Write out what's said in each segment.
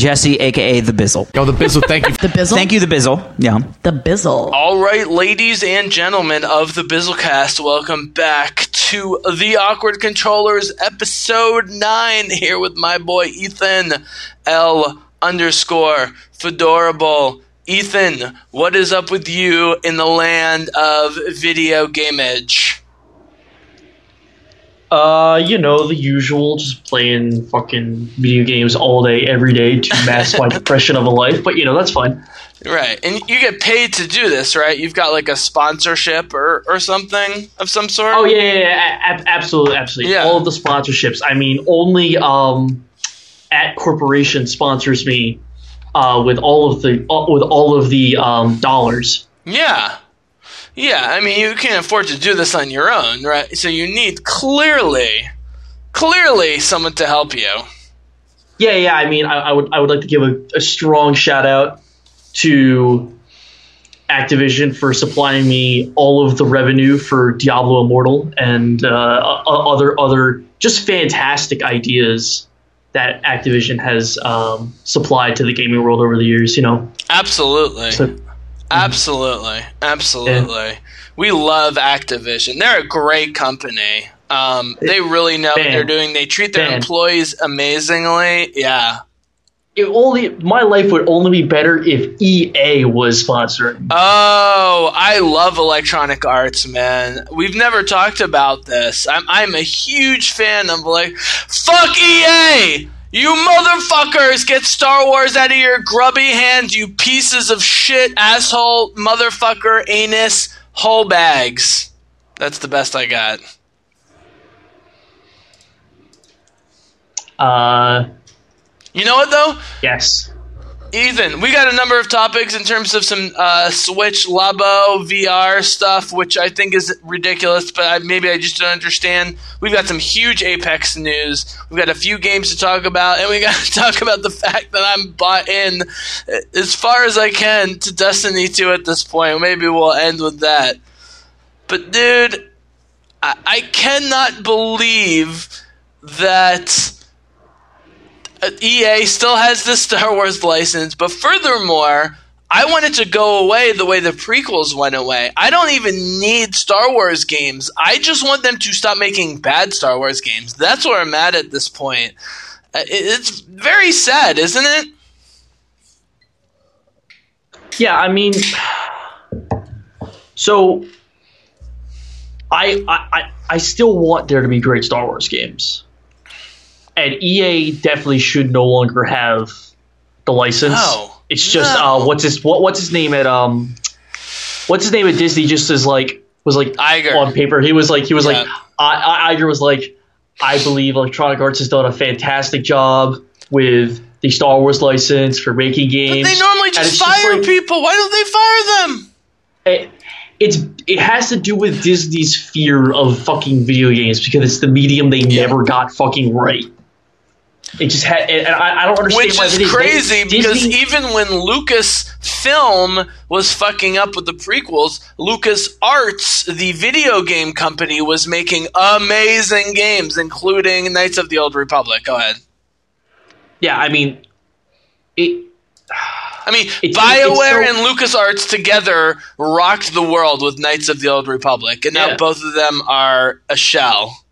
Bizzle. Jesse, aka the Bizzle. Yo, the Bizzle, thank you. The Bizzle. Thank you, the Bizzle. Yeah. The Bizzle. All right, ladies and gentlemen of the Bizzlecast, welcome back to the Awkward Controllers, episode nine. Here with my boy Ethan L underscore Fedorable. Ethan, what is up with you in the land of video gameage? Uh, you know, the usual, just playing fucking video games all day, every day to mask my depression of a life, but you know, that's fine. Right, and you get paid to do this, right? You've got like a sponsorship or, or something of some sort. Oh, yeah, yeah, yeah a- absolutely, absolutely. Yeah. All of the sponsorships. I mean, only, um, at corporation sponsors me, uh, with all of the, uh, with all of the, um, dollars. Yeah. Yeah, I mean, you can't afford to do this on your own, right? So you need clearly, clearly someone to help you. Yeah, yeah. I mean, I, I would I would like to give a, a strong shout out to Activision for supplying me all of the revenue for Diablo Immortal and uh, other other just fantastic ideas that Activision has um, supplied to the gaming world over the years. You know, Absolutely. so Absolutely. Absolutely. We love Activision. They're a great company. Um, they really know what they're doing. They treat their employees amazingly. Yeah. it only my life would only be better if EA was sponsoring. Oh, I love Electronic Arts, man. We've never talked about this. I'm I'm a huge fan of like fuck EA. You motherfuckers get Star Wars out of your grubby hands, you pieces of shit, asshole, motherfucker, anus, whole bags. That's the best I got. Uh, You know what though? yes. Ethan, we got a number of topics in terms of some uh, Switch Labo VR stuff, which I think is ridiculous, but I, maybe I just don't understand. We've got some huge Apex news. We've got a few games to talk about, and we got to talk about the fact that I'm bought in uh, as far as I can to Destiny 2 at this point. Maybe we'll end with that. But, dude, I, I cannot believe that. Uh, EA still has the Star Wars license, but furthermore, I want it to go away the way the prequels went away. I don't even need Star Wars games. I just want them to stop making bad Star Wars games. That's where I'm at at this point. Uh, It's very sad, isn't it? Yeah, I mean, so I, I I- I still want there to be great Star Wars games, and EA definitely should no longer have the license. No. It's just No. uh, what's his what, what's his name at um what's his name at Disney? Just as like was like Iger. on paper. He was like he was like I, I, Iger was like I believe Electronic Arts has done a fantastic job with the Star Wars license for making But games. they normally just fire like- people. Why don't they fire them? it, it's it has to do with Disney's fear of fucking video games because it's the medium they Yeah. never got fucking right. It just had, and I, I don't understand Which why is crazy Disney- because even when Lucasfilm was fucking up with the prequels, LucasArts, the video game company, was making amazing games, including Knights of the Old Republic. Go ahead. yeah, I mean, it. I mean, It's- BioWare it's so- and LucasArts together rocked the world with Knights of the Old Republic, and now Yeah. both of them are a shell.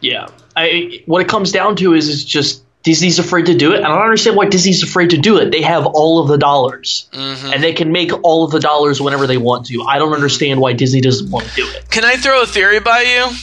Yeah, I what it comes down to is is just Disney's afraid to do it. and I don't understand why Disney's afraid to do it. They have all of the dollars, Mm-hmm. and they can make all of the dollars whenever they want to. I don't understand why Disney doesn't want to do it. Can I throw a theory by you?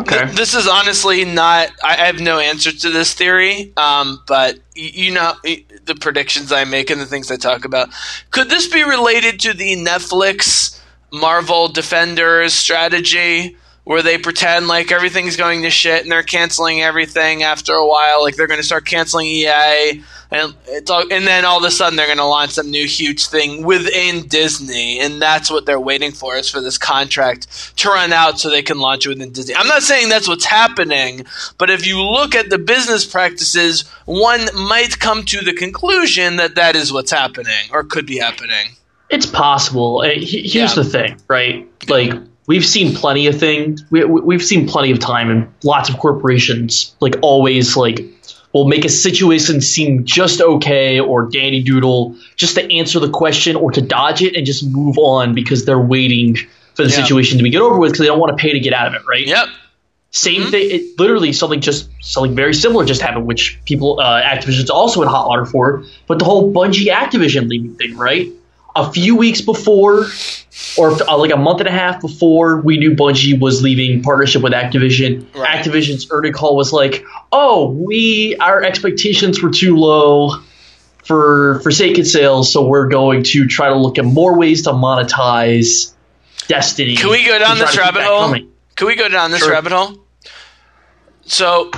Okay. Th- This is honestly not. I I have no answer to this theory, um, but y- you know y- the predictions I make and the things I talk about. Could this be related to the Netflix Marvel Defenders strategy, where they pretend like everything's going to shit and they're canceling everything after a while? Like they're going to start canceling EA, and it's all, and then all of a sudden they're going to launch some new huge thing within Disney, and that's what they're waiting for is for this contract to run out so they can launch it within Disney. I'm not saying that's what's happening, but if you look at the business practices, one might come to the conclusion that that is what's happening or could be happening. It's possible. Uh, Here's Yeah. the thing, right? Like we've seen plenty of things. We, we- we've seen plenty of time, and lots of corporations like always like will make a situation seem just okay or dandy doodle just to answer the question or to dodge it and just move on because they're waiting for the Yeah. situation to be get over with because they don't want to pay to get out of it, right? Yep. Same thing. It, literally, something just something very similar just happened, which people uh, Activision's also in hot water for. But the whole Bungie Activision leaving thing, right? A few weeks before, or uh, like a month and a half before, we knew Bungie was leaving partnership with Activision. Right. Activision's earning call was like, "Oh, we our expectations were too low." For Forsaken sales, so we're going to try to look at more ways to monetize Destiny. Can we go down this rabbit hole? coming. Can we go down this Sure. rabbit hole? So,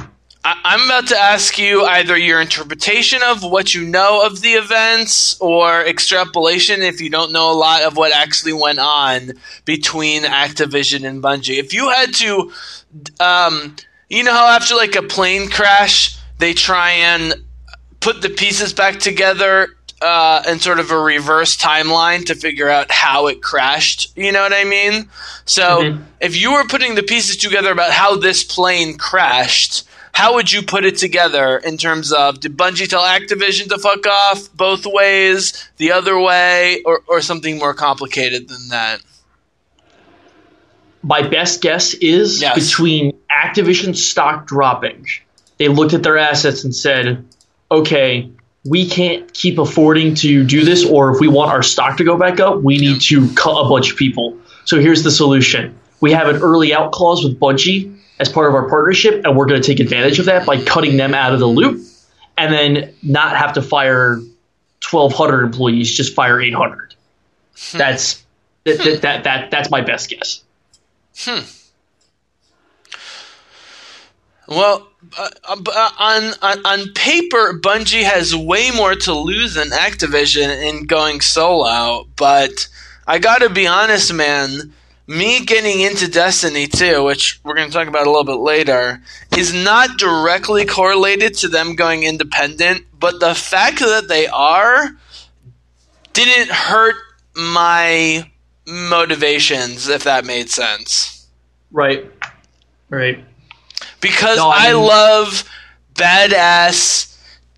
I- I'm about to ask you either your interpretation of what you know of the events or extrapolation if you don't know a lot of what actually went on between Activision and Bungie. If you had to, um, you know how after like a plane crash, they try and put the pieces back together uh, in sort of a reverse timeline to figure out how it crashed. You know what I mean? So Mhm. if you were putting the pieces together about how this plane crashed, how would you put it together in terms of did Bungie tell Activision to fuck off both ways, the other way, or, or something more complicated than that? my best guess is Yes. between Activision stock dropping, they looked at their assets and said, okay, we can't keep affording to do this, or if we want our stock to go back up, we need to cut a bunch of people. So here's the solution we have an early out clause with Bungie as part of our partnership, and we're going to take advantage of that by cutting them out of the loop and then not have to fire 1,200 employees, just fire 800. That's. That, that, that, that, that's my best guess. Hmm. Well, uh, uh, uh, on, on on paper, Bungie has way more to lose than Activision in going solo. But I got to be honest, man. Me getting into Destiny 2, which we're going to talk about a little bit later, is not directly correlated to them going independent. But the fact that they are didn't hurt my motivations, if that made sense Right. Right. because No, I I, love badass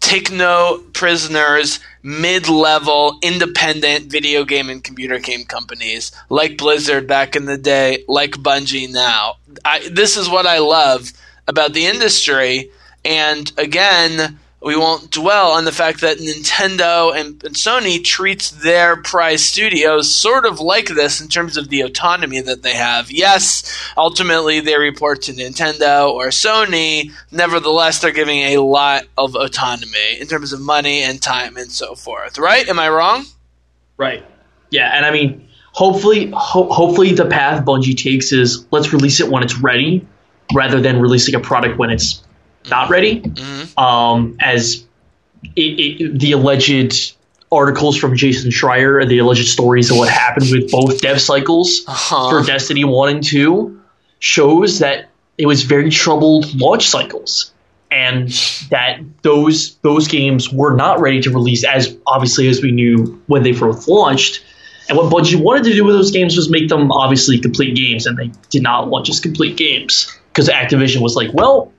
take no prisoners mid-level independent video game and computer game companies like Blizzard back in the day like Bungie now. I, this is what I love about the industry. And again we won't dwell on the fact that Nintendo and, and Sony treats their prize studios sort of like this in terms of the autonomy that they have. Yes, ultimately they report to Nintendo or Sony. Nevertheless, they're giving a lot of autonomy in terms of money and time and so forth. Right? Am I wrong? Right. Yeah, and I mean, hopefully, ho- hopefully the path Bungie takes is let's release it when it's ready, rather than releasing a product when it's not ready. Um, as it, it, the alleged articles from Jason Schreier and the alleged stories of what happened with both dev cycles Uh-huh. for Destiny One and Two shows that it was very troubled launch cycles, and that those those games were not ready to release as obviously as we knew when they first launched. And what Bungie wanted to do with those games was make them obviously complete games, and they did not launch as complete games because Activision was like, well.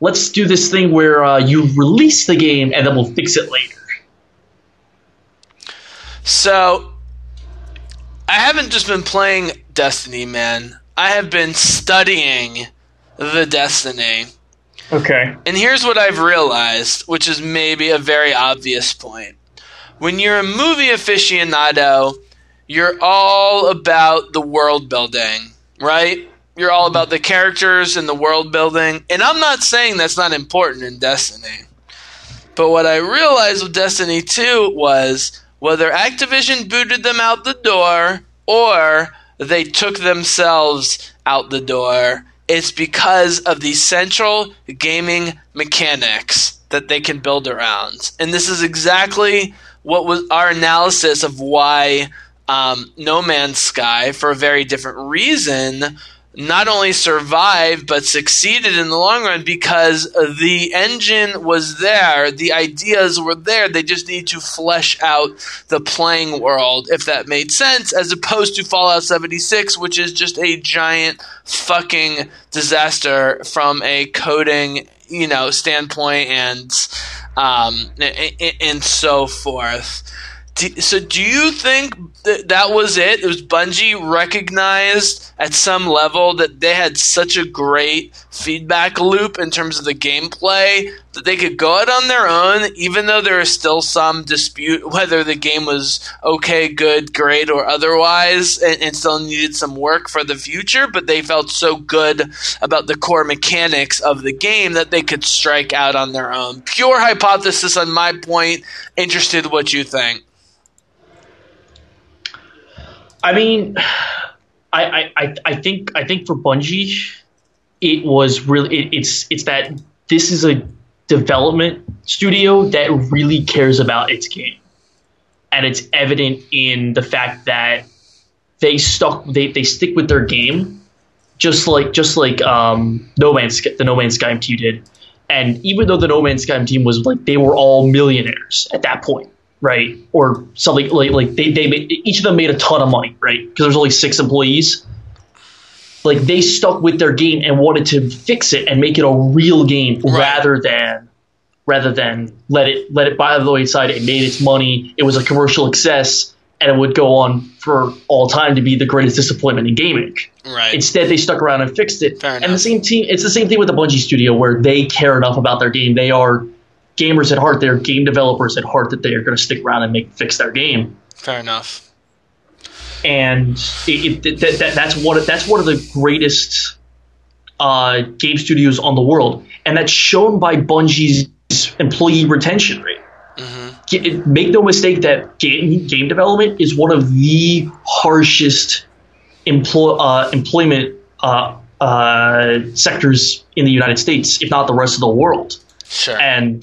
Let's do this thing where uh, you release the game and then we'll fix it later. So, I haven't just been playing Destiny, man. I have been studying the Destiny. Okay. And here's what I've realized, which is maybe a very obvious point. When you're a movie aficionado, you're all about the world building, right? You're all about the characters and the world building. And I'm not saying that's not important in Destiny. But what I realized with Destiny 2 was whether Activision booted them out the door or they took themselves out the door, it's because of the central gaming mechanics that they can build around. And this is exactly what was our analysis of why um, No Man's Sky, for a very different reason, not only survived but succeeded in the long run because the engine was there, the ideas were there. They just need to flesh out the playing world, if that made sense, as opposed to Fallout 76, which is just a giant fucking disaster from a coding you know standpoint and um, and, and so forth. So, do you think that that was it? It was Bungie recognized at some level that they had such a great feedback loop in terms of the gameplay that they could go out on their own, even though there is still some dispute whether the game was okay, good, great, or otherwise, and, and still needed some work for the future. But they felt so good about the core mechanics of the game that they could strike out on their own. Pure hypothesis on my point. Interested what you think. I mean, I, I, I think I think for Bungie, it was really it, it's it's that this is a development studio that really cares about its game, and it's evident in the fact that they stuck they, they stick with their game, just like just like um, No Man's the No Man's Sky team did, and even though the No Man's Sky team was like they were all millionaires at that point, right? Or something like like they they made, each of them made a ton of money, right? Because there's only six employees. Like they stuck with their game and wanted to fix it and make it a real game Right. rather than rather than let it let it by the wayside. It made its money. It was a commercial success, and it would go on for all time to be the greatest disappointment in gaming. Right. Instead, they stuck around and fixed it. Fair and the same team, it's the same thing with the Bungie studio where they care enough about their game. They are gamers at heart. They're game developers at heart that they are going to stick around and make fix their game. Fair enough. And it, it, that, that, that's one of, that's one of the greatest uh, game studios on the world, and that's shown by Bungie's employee retention rate. Get- Make no mistake that game, game development is one of the harshest employ, uh, employment uh, uh, sectors in the United States, if not the rest of the world. Sure. And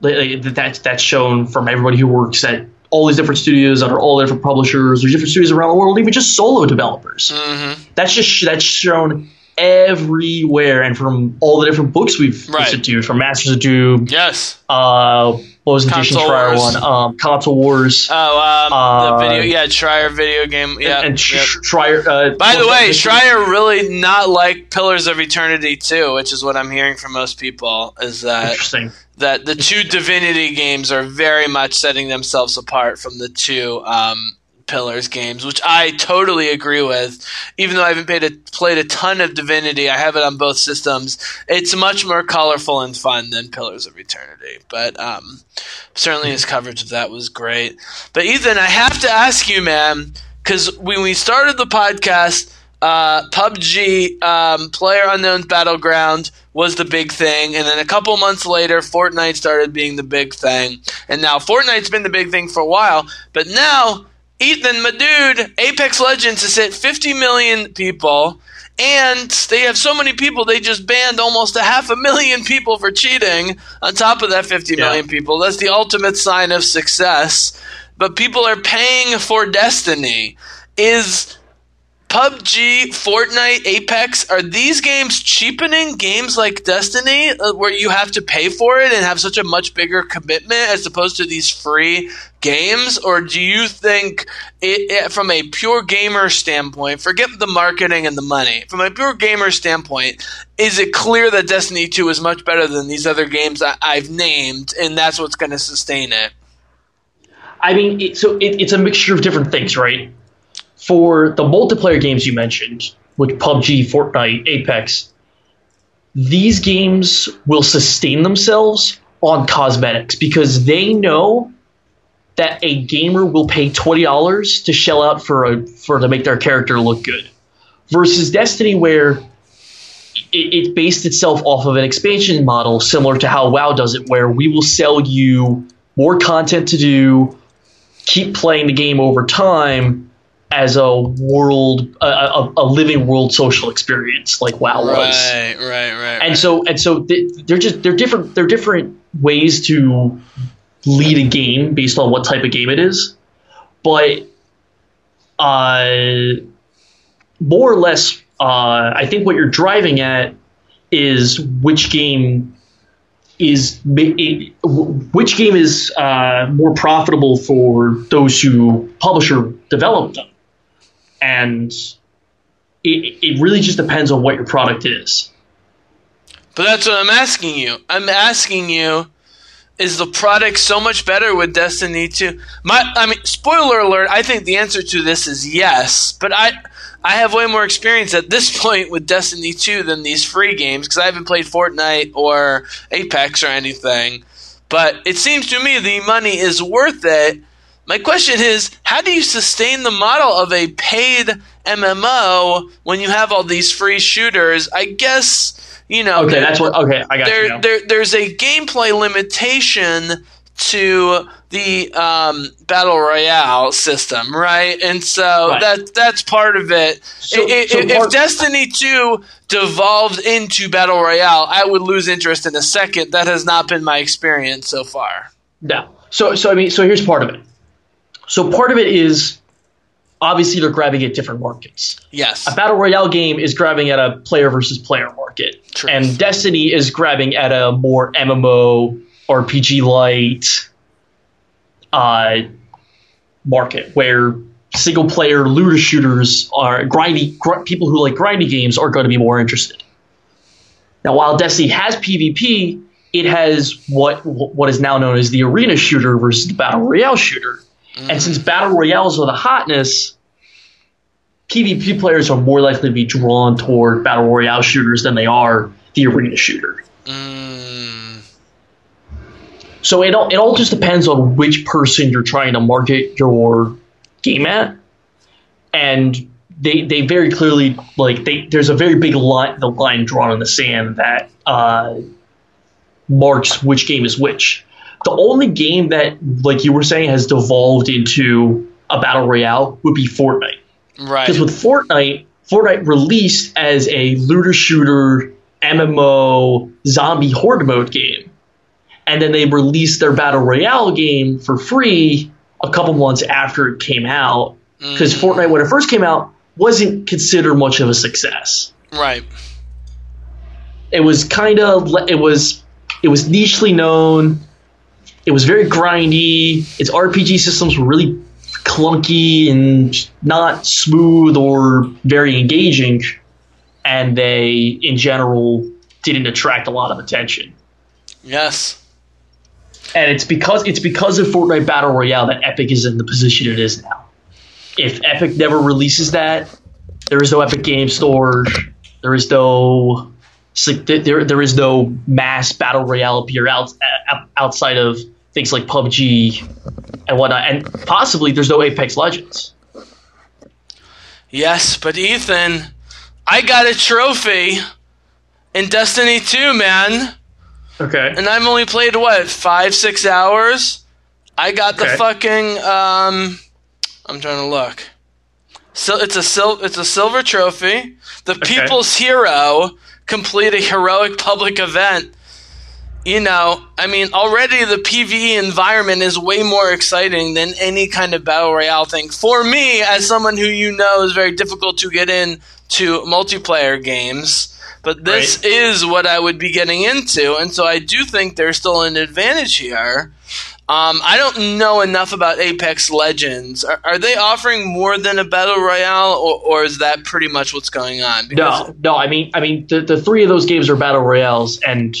like, that's that's shown from everybody who works at all these different studios under all the different publishers. or different studios around the world, even just solo developers. Mm-hmm. That's just that's shown everywhere, and from all the different books we've Right. listened to, from Masters of Doom, yes. uh, what was the Console Wars. one? Um, Console Wars. Oh, um, Uh, the video. Yeah, Schreier video game. Yeah. and Sh- yeah. Schreier. Uh, By the way? Schreier really not like Pillars of Eternity too, which is what I'm hearing from most people. Is that Interesting. That the two Divinity games are very much setting themselves apart from the two um, Pillars games, which I totally agree with. Even though I haven't played a, played a ton of Divinity, I have it on both systems. It's much more colorful and fun than Pillars of Eternity. But um, certainly his coverage of that was great. But Ethan, I have to ask you, man, because when we started the podcast, uh, PUBG, um, Player Unknown's Battleground was the big thing, and then a couple months later, Fortnite started being the big thing, and now Fortnite's been the big thing for a while, but now Ethan, my dude, Apex Legends has hit 50 million people. And they have so many people, they just banned almost a half a million people for cheating on top of that fifty Yeah. million people. That's the ultimate sign of success. But people are paying for Destiny. Is PUBG, Fortnite, Apex, are these games cheapening games like Destiny uh, where you have to pay for it and have such a much bigger commitment as opposed to these free games? Or do you think, it, it, from a pure gamer standpoint, forget the marketing and the money, from a pure gamer standpoint, is it clear that Destiny 2 is much better than these other games I, I've named and that's what's going to sustain it? I mean, it, so it, it's a mixture of different things, right? For the multiplayer games you mentioned, which PUBG, Fortnite, Apex, these games will sustain themselves on cosmetics because they know that a gamer will pay twenty dollars to shell out for a for to make their character look good, versus Destiny where it, it based itself off of an expansion model similar to how WoW does it, where we will sell you more content to do, keep playing the game over time as a world, a, a, a living world social experience like WoW was. Right, right, right. And so, and so they're just they're different. They're different ways to lead a game based on what type of game it is, but uh, more or less, uh, I think what you're driving at is which game is which game is uh, more profitable for those who publish or develop them, and it, it really just depends on what your product is. But that's what I'm asking you. I'm asking you is the product so much better with Destiny 2? My I mean spoiler alert, I think the answer to this is yes, but I I have way more experience at this point with Destiny 2 than these free games because I haven't played Fortnite or Apex or anything. But it seems to me the money is worth it. My question is, how do you sustain the model of a paid MMO when you have all these free shooters? I guess you know. Okay, that's what. Okay, I got there, you. Now. There, there's a gameplay limitation to the um, battle royale system, right? And so Right. that that's part of it. So- I- I- so if part- Destiny Two devolved into battle royale, I would lose interest in a second. That has not been my experience so far. No. So so I mean so here's part of it. So part of it is obviously they're grabbing at different markets. Yes, A battle royale game is grabbing at a player versus player market, Truth. and Destiny is grabbing at a more MMO RPG light uh, market where single player looter shooters are grindy gr- people who like grindy games are going to be more interested. Now, while Destiny has PvP, it has what what is now known as the arena shooter versus the battle royale shooter. And since battle royales are the hotness, PvP players are more likely to be drawn toward battle royale shooters than they are the arena shooter. Mm, So it all, it all just depends on which person you're trying to market your game at, and they they very clearly like they there's a very big line the line drawn in the sand that uh, marks which game is which. The only game that like you were saying has devolved into a battle royale would be Fortnite. right. Because with Fortnite, Fortnite released as a looter shooter MMO zombie horde mode game. And then they released their battle royale game for free a couple months after it came out. Mm. Because Fortnite, when it first came out, wasn't considered much of a success. right. It was kind of it was it was nichely known. It was very grindy. Its RPG systems were really clunky and not smooth or very engaging, and they, in general, didn't attract a lot of attention. Yes. And it's because it's because of Fortnite Battle Royale that Epic is in the position it is now. If Epic never releases that, there is no Epic Game Store. There is no there there is no mass battle royale appear out, outside of things like PUBG and whatnot, and possibly there's no Apex Legends. Yes, but Ethan, I got a trophy in Destiny 2, man. Okay. And I've only played what, five, six hours? I got the Okay. fucking um I'm trying to look. So it's a sil- it's a silver trophy. The people's hero complete a heroic public event. You know, I mean, already the PvE environment is way more exciting than any kind of battle royale thing. For me, as someone who you know is very difficult to get in to multiplayer games, but this Right. is what I would be getting into, and so I do think there's still an advantage here. Um, I don't know enough about Apex Legends. Are, are they offering more than a battle royale, or, or is that pretty much what's going on? No, no. I mean, I mean, the, the three of those games are battle royales, and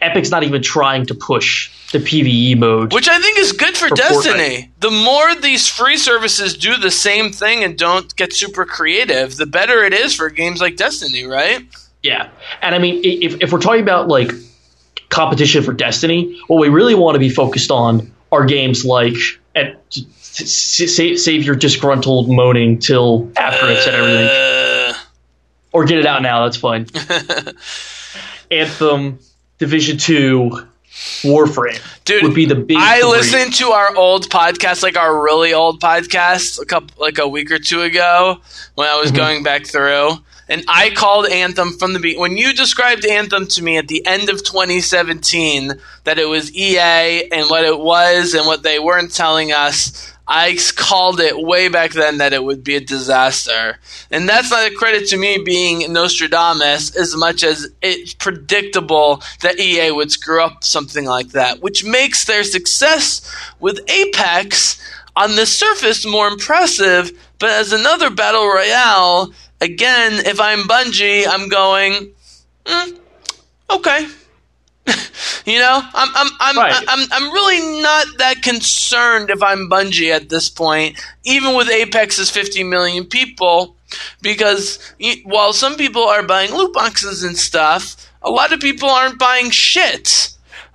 Epic's not even trying to push the PVE mode. Which I think is good for, For Destiny. The more these free services do the same thing and don't get super creative, the better it is for games like Destiny, right? Yeah, and I mean, if if we're talking about like competition for Destiny, what we really want to be focused on are games like and s- save, save your disgruntled moaning till after I've said everything, Uh, or get it out now. That's fine. Anthem, Division Two, Warframe Dude, would be the big. I three. listened to our old podcast, like our really old podcast, a couple, like a week or two ago, when I was mm-hmm. going back through, and I called Anthem from the be- when you described Anthem to me at the end of 2017 that it was EA and what it was and what they weren't telling us. I called it way back then that it would be a disaster. And that's not a credit to me being Nostradamus as much as it's predictable that EA would screw up something like that, which makes their success with Apex on the surface more impressive. But as another battle royale, again, if I'm Bungie, I'm going, "Hmm, Okay. you know, I'm I'm I'm, Right. I'm I'm really not that concerned if I'm Bungie at this point, even with Apex's 50 million people, because while some people are buying loot boxes and stuff, a lot of people aren't buying shit.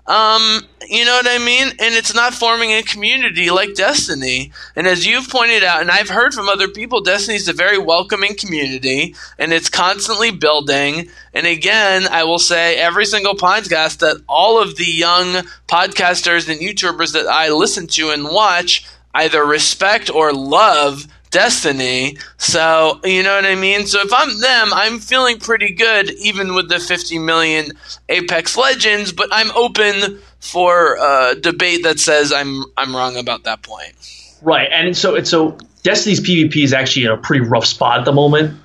Um, you know what I mean? And it's not forming a community like Destiny. And as you've pointed out, and I've heard from other people, Destiny's a very welcoming community, and it's constantly building. And again, I will say every single podcast that all of the young podcasters and YouTubers that I listen to and watch either respect or love Destiny. So, you know what I mean? So if I'm them, I'm feeling pretty good even with the 50 million Apex Legends, but I'm open for uh, debate that says I'm I'm wrong about that point. Right, and so and so Destiny's PvP is actually in a pretty rough spot at the moment.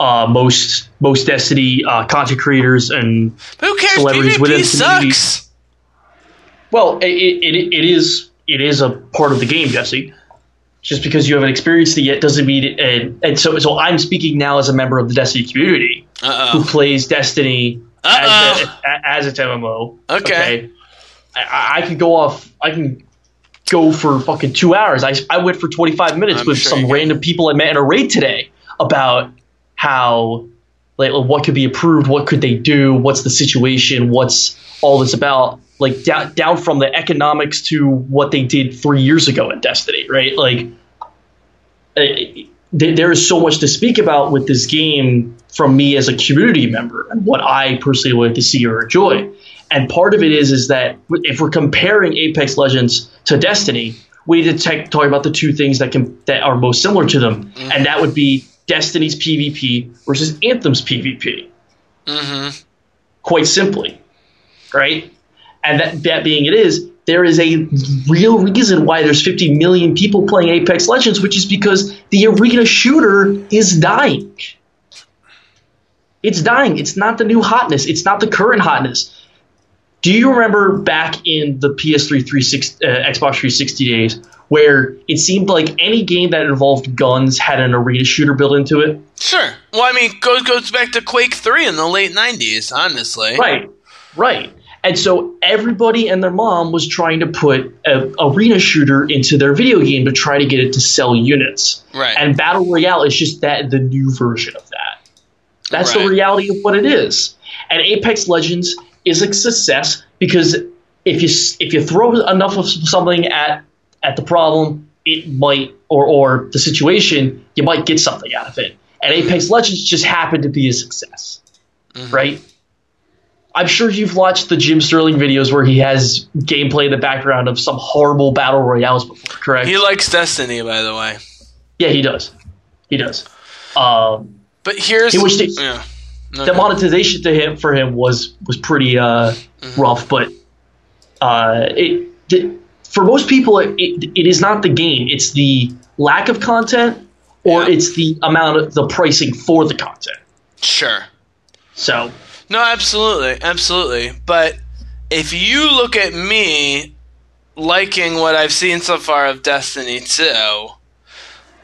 Uh, most most Destiny uh, content creators and who cares? Celebrities within PvP the community. sucks. well, it, it, it is it is a part of the game, Jesse. Just because you haven't experienced it yet doesn't mean it. And, and so so I'm speaking now as a member of the Destiny community Uh who plays Destiny as, a, as its MMO. Okay. I, I could go off. I can go for fucking two hours. I, I went for 25 minutes I'm with sure some random people I met in a raid today about how like what could be approved, what could they do, what's the situation, what's all this about. Like down down from the economics to what they did three years ago in Destiny, right? Like uh, there there is so much to speak about with this game from me as a community member and what I personally would like to see or enjoy. And part of it is is that if we're comparing Apex Legends to Destiny, we need to take, talk about the two things that can that are most similar to them, and that would be Destiny's PvP versus Anthem's PvP. hmm Quite simply, right? And that that being it is, there is a real reason why there's 50 million people playing Apex Legends, which is because the arena shooter is dying. It's dying. It's not the new hotness. It's not the current hotness. Do you remember back in the PS3 360, uh, Xbox 360 days where it seemed like any game that involved guns had an arena shooter built into it? Sure. Well, I mean, goes goes back to Quake Three in the late '90s. Honestly. Right, right. And so everybody and their mom was trying to put a arena shooter into their video game to try to get it to sell units. Right. And battle royale is just that the new version of that. That's Right. the reality of what it is. And Apex Legends is a success because if you if you throw enough of something at at the problem, it might or or the situation, you might get something out of it. And Apex Legends just happened to be a success, mm-hmm. right? I'm sure you've watched the Jim Sterling videos where he has gameplay in the background of some horrible battle royales before, correct? He likes Destiny, by the way. yeah, he does. He does. Um, But here's He was yeah. No, the no. monetization to him for him was was pretty uh, rough, but uh, it, for most people it, it, it is not the game; it's the lack of content or Yeah. it's the amount of the pricing for the content. Sure. So No, absolutely, absolutely. But if you look at me liking what I've seen so far of Destiny 2,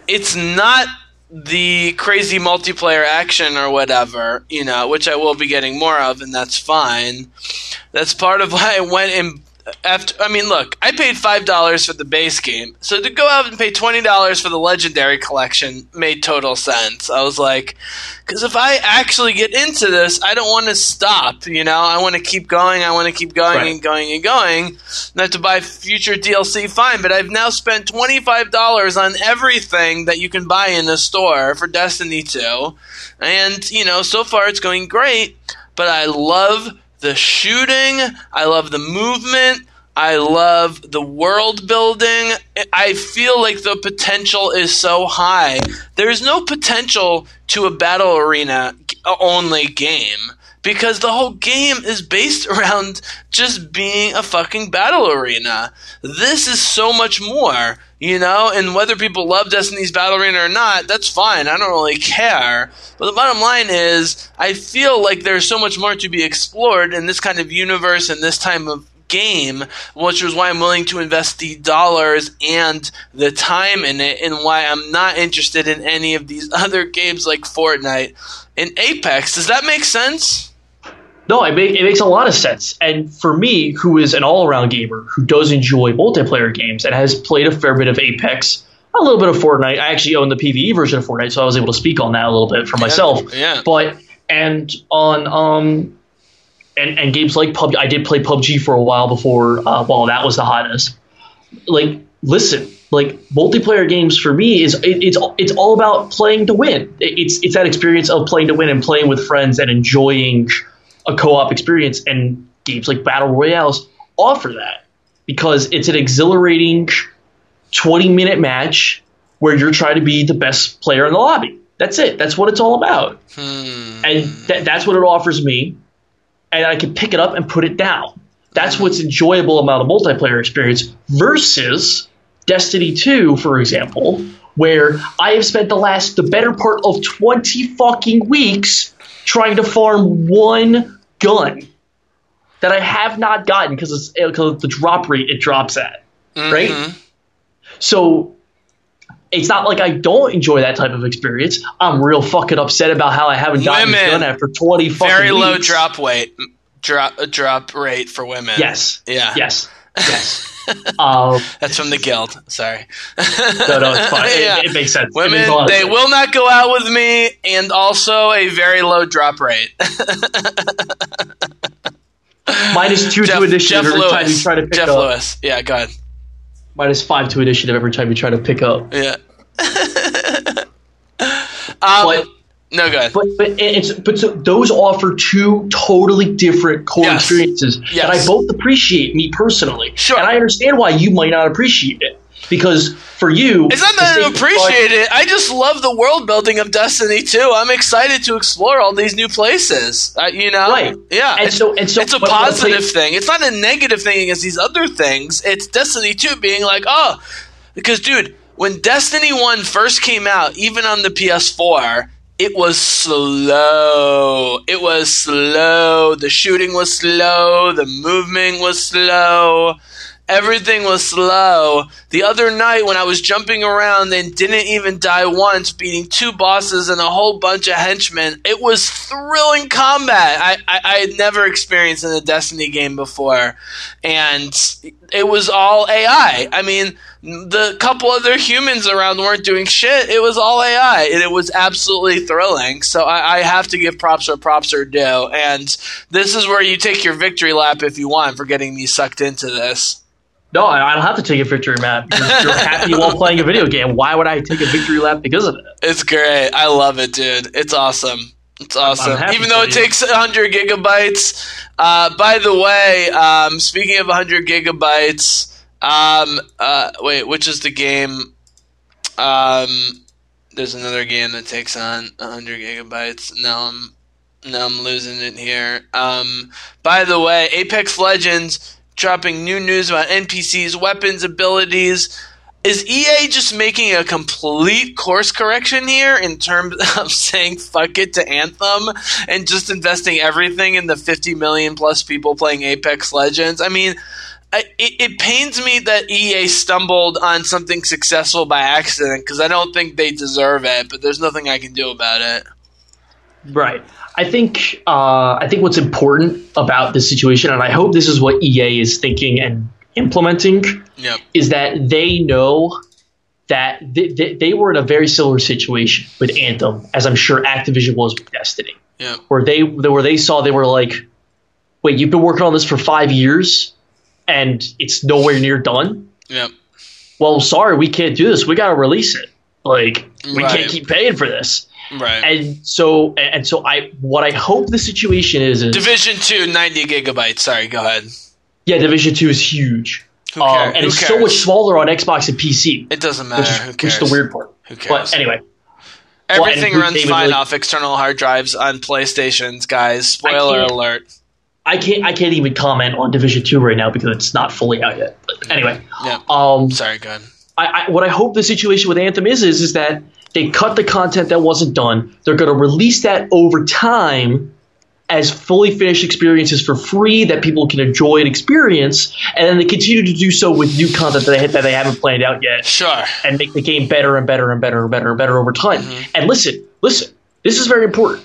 it's not the crazy multiplayer action or whatever, you know, which I will be getting more of, and that's fine. That's part of why I went and after. I mean, look, I paid five dollars for the base game, so to go out and pay twenty dollars for the legendary collection made total sense. I was like, because if I actually get into this, I don't want to stop. You know, I want to keep going. I want to keep going Right. and going and going. Not to buy future DLC, fine, but I've now spent twenty five dollars on everything that you can buy in the store for Destiny two, and you know, so far it's going great. But I love the shooting. I love the movement. I love the world building. I feel like the potential is so high. There's no potential to a battle arena only game because the whole game is based around just being a fucking battle arena. This is so much more, you know, and whether people love Destiny's Battle Arena or not, that's fine. I don't really care. But the bottom line is, I feel like there's so much more to be explored in this kind of universe and this time of game, which is why I'm willing to invest the dollars and the time in it, and why I'm not interested in any of these other games like Fortnite and Apex. Does that make sense? No, it, make, it makes a lot of sense. And for me, who is an all around gamer who does enjoy multiplayer games and has played a fair bit of Apex, a little bit of Fortnite. I actually own the PVE version of Fortnite, so I was able to speak on that a little bit for myself. yeah. But and on um and, and games like PUBG, I did play PUBG for a while before. Uh, well, that was the hottest. Like, listen, like multiplayer games for me is it, it's it's all about playing to win. It- It's it's that experience of playing to win and playing with friends and enjoying a co-op experience. And games like battle royales offer that because it's an exhilarating twenty minute match where you're trying to be the best player in the lobby. That's it. That's what it's all about Hmm. and that, that's what it offers me and i can pick it up and put it down that's what's enjoyable about a multiplayer experience versus destiny 2 for example where i have spent the last the better part of 20 fucking weeks trying to farm one gun that i have not gotten because it's because the drop rate it drops at right Mhm. so it's not like I don't enjoy that type of experience. I'm real fucking upset about how I haven't gotten this Women. done after 20 fucking Very low weeks. drop weight, drop drop rate for women. Yes. Yeah. Yes. Yes. um, That's from the guild. Sorry. no, no, it's fine. It- Yeah. It, makes sense. Women, makes a lot of they will not go out with me, and also a very low drop rate. Minus two Jeff, to initiative Jeff every time you try to pick Jeff up. Lewis. Yeah, go ahead. Minus five to initiative every time you try to pick up. Yeah. um, But no, go ahead. but but it's but so those offer two totally different core Yes. experiences Yes. that I both appreciate. Me personally, Sure. and I understand why you might not appreciate it because for you, It's not that I appreciate it. I just love the world building of Destiny 2. I'm excited to explore all these new places. Uh, you know, Right. Yeah, And it's, so- and so it's a when- when I positive play- thing. It's not a negative thing against these other things. It's Destiny 2 being like, oh, because dude, when Destiny 1 first came out, even on the PS4. It was slow. It was slow. The shooting was slow. The movement was slow. Everything was slow. The other night when I was jumping around and didn't even die once, beating two bosses and a whole bunch of henchmen, it was thrilling combat. I, I, I had never experienced in a Destiny game before. And it was all AI. I mean, the couple other humans around weren't doing shit. It was all AI, and it was absolutely thrilling. So I, I have to give props where props are due. And this is where you take your victory lap if you want for getting me sucked into this. No, I I don't have to take a victory lap. You're, you're happy while playing a video game. Why would I take a victory lap because of it? It's great. I love it, dude. It's awesome. It's awesome. Even though it you. takes 100 gigabytes. Uh, by the way, um, speaking of 100 gigabytes, um, uh, wait, which is the game? Um, there's another game that takes on 100 gigabytes. Now I'm, now I'm losing it here. Um, by the way, Apex Legends dropping new news about NPCs, weapons, abilities. Is EA just making a complete course correction here in terms of saying fuck it to Anthem and just investing everything in the 50 million plus people playing Apex Legends? I mean, I, it, it pains me that EA stumbled on something successful by accident because I don't think they deserve it, but there's nothing I can do about it. Right. I think uh, I think what's important about this situation, and I hope this is what EA is thinking and implementing, Yep. is that they know that they, they, they were in a very similar situation with Anthem, as I'm sure Activision was with Destiny, Yep. where they where they saw they were like, "Wait, you've been working on this for five years, and it's nowhere near done." Yep. Well, sorry, we can't do this. We got to release it. Like, we Right. can't keep paying for this. Right. And so, and so, I what I hope the situation is is Division 2, 90 gigabytes. Sorry, go ahead. Yeah, Division Two is huge, Who Um, and Who it's so much smaller on Xbox and PC, It doesn't matter. which is, Who which is the weird part. Who cares? But anyway, Everything and runs fine really- off external hard drives on PlayStations, guys. Spoiler can't- alert. I can't I can't even comment on Division Two right now because it's not fully out yet. But anyway, Yeah. um, Sorry, go ahead. I, I, what I hope the situation with Anthem is is is that they cut the content that wasn't done. They're going to release that over time as fully finished experiences for free that people can enjoy and experience, and then they continue to do so with new content that they, that they haven't planned out yet, Sure. and make the game better and better and better and better and better over time. Mm-hmm. And listen, listen, this is very important.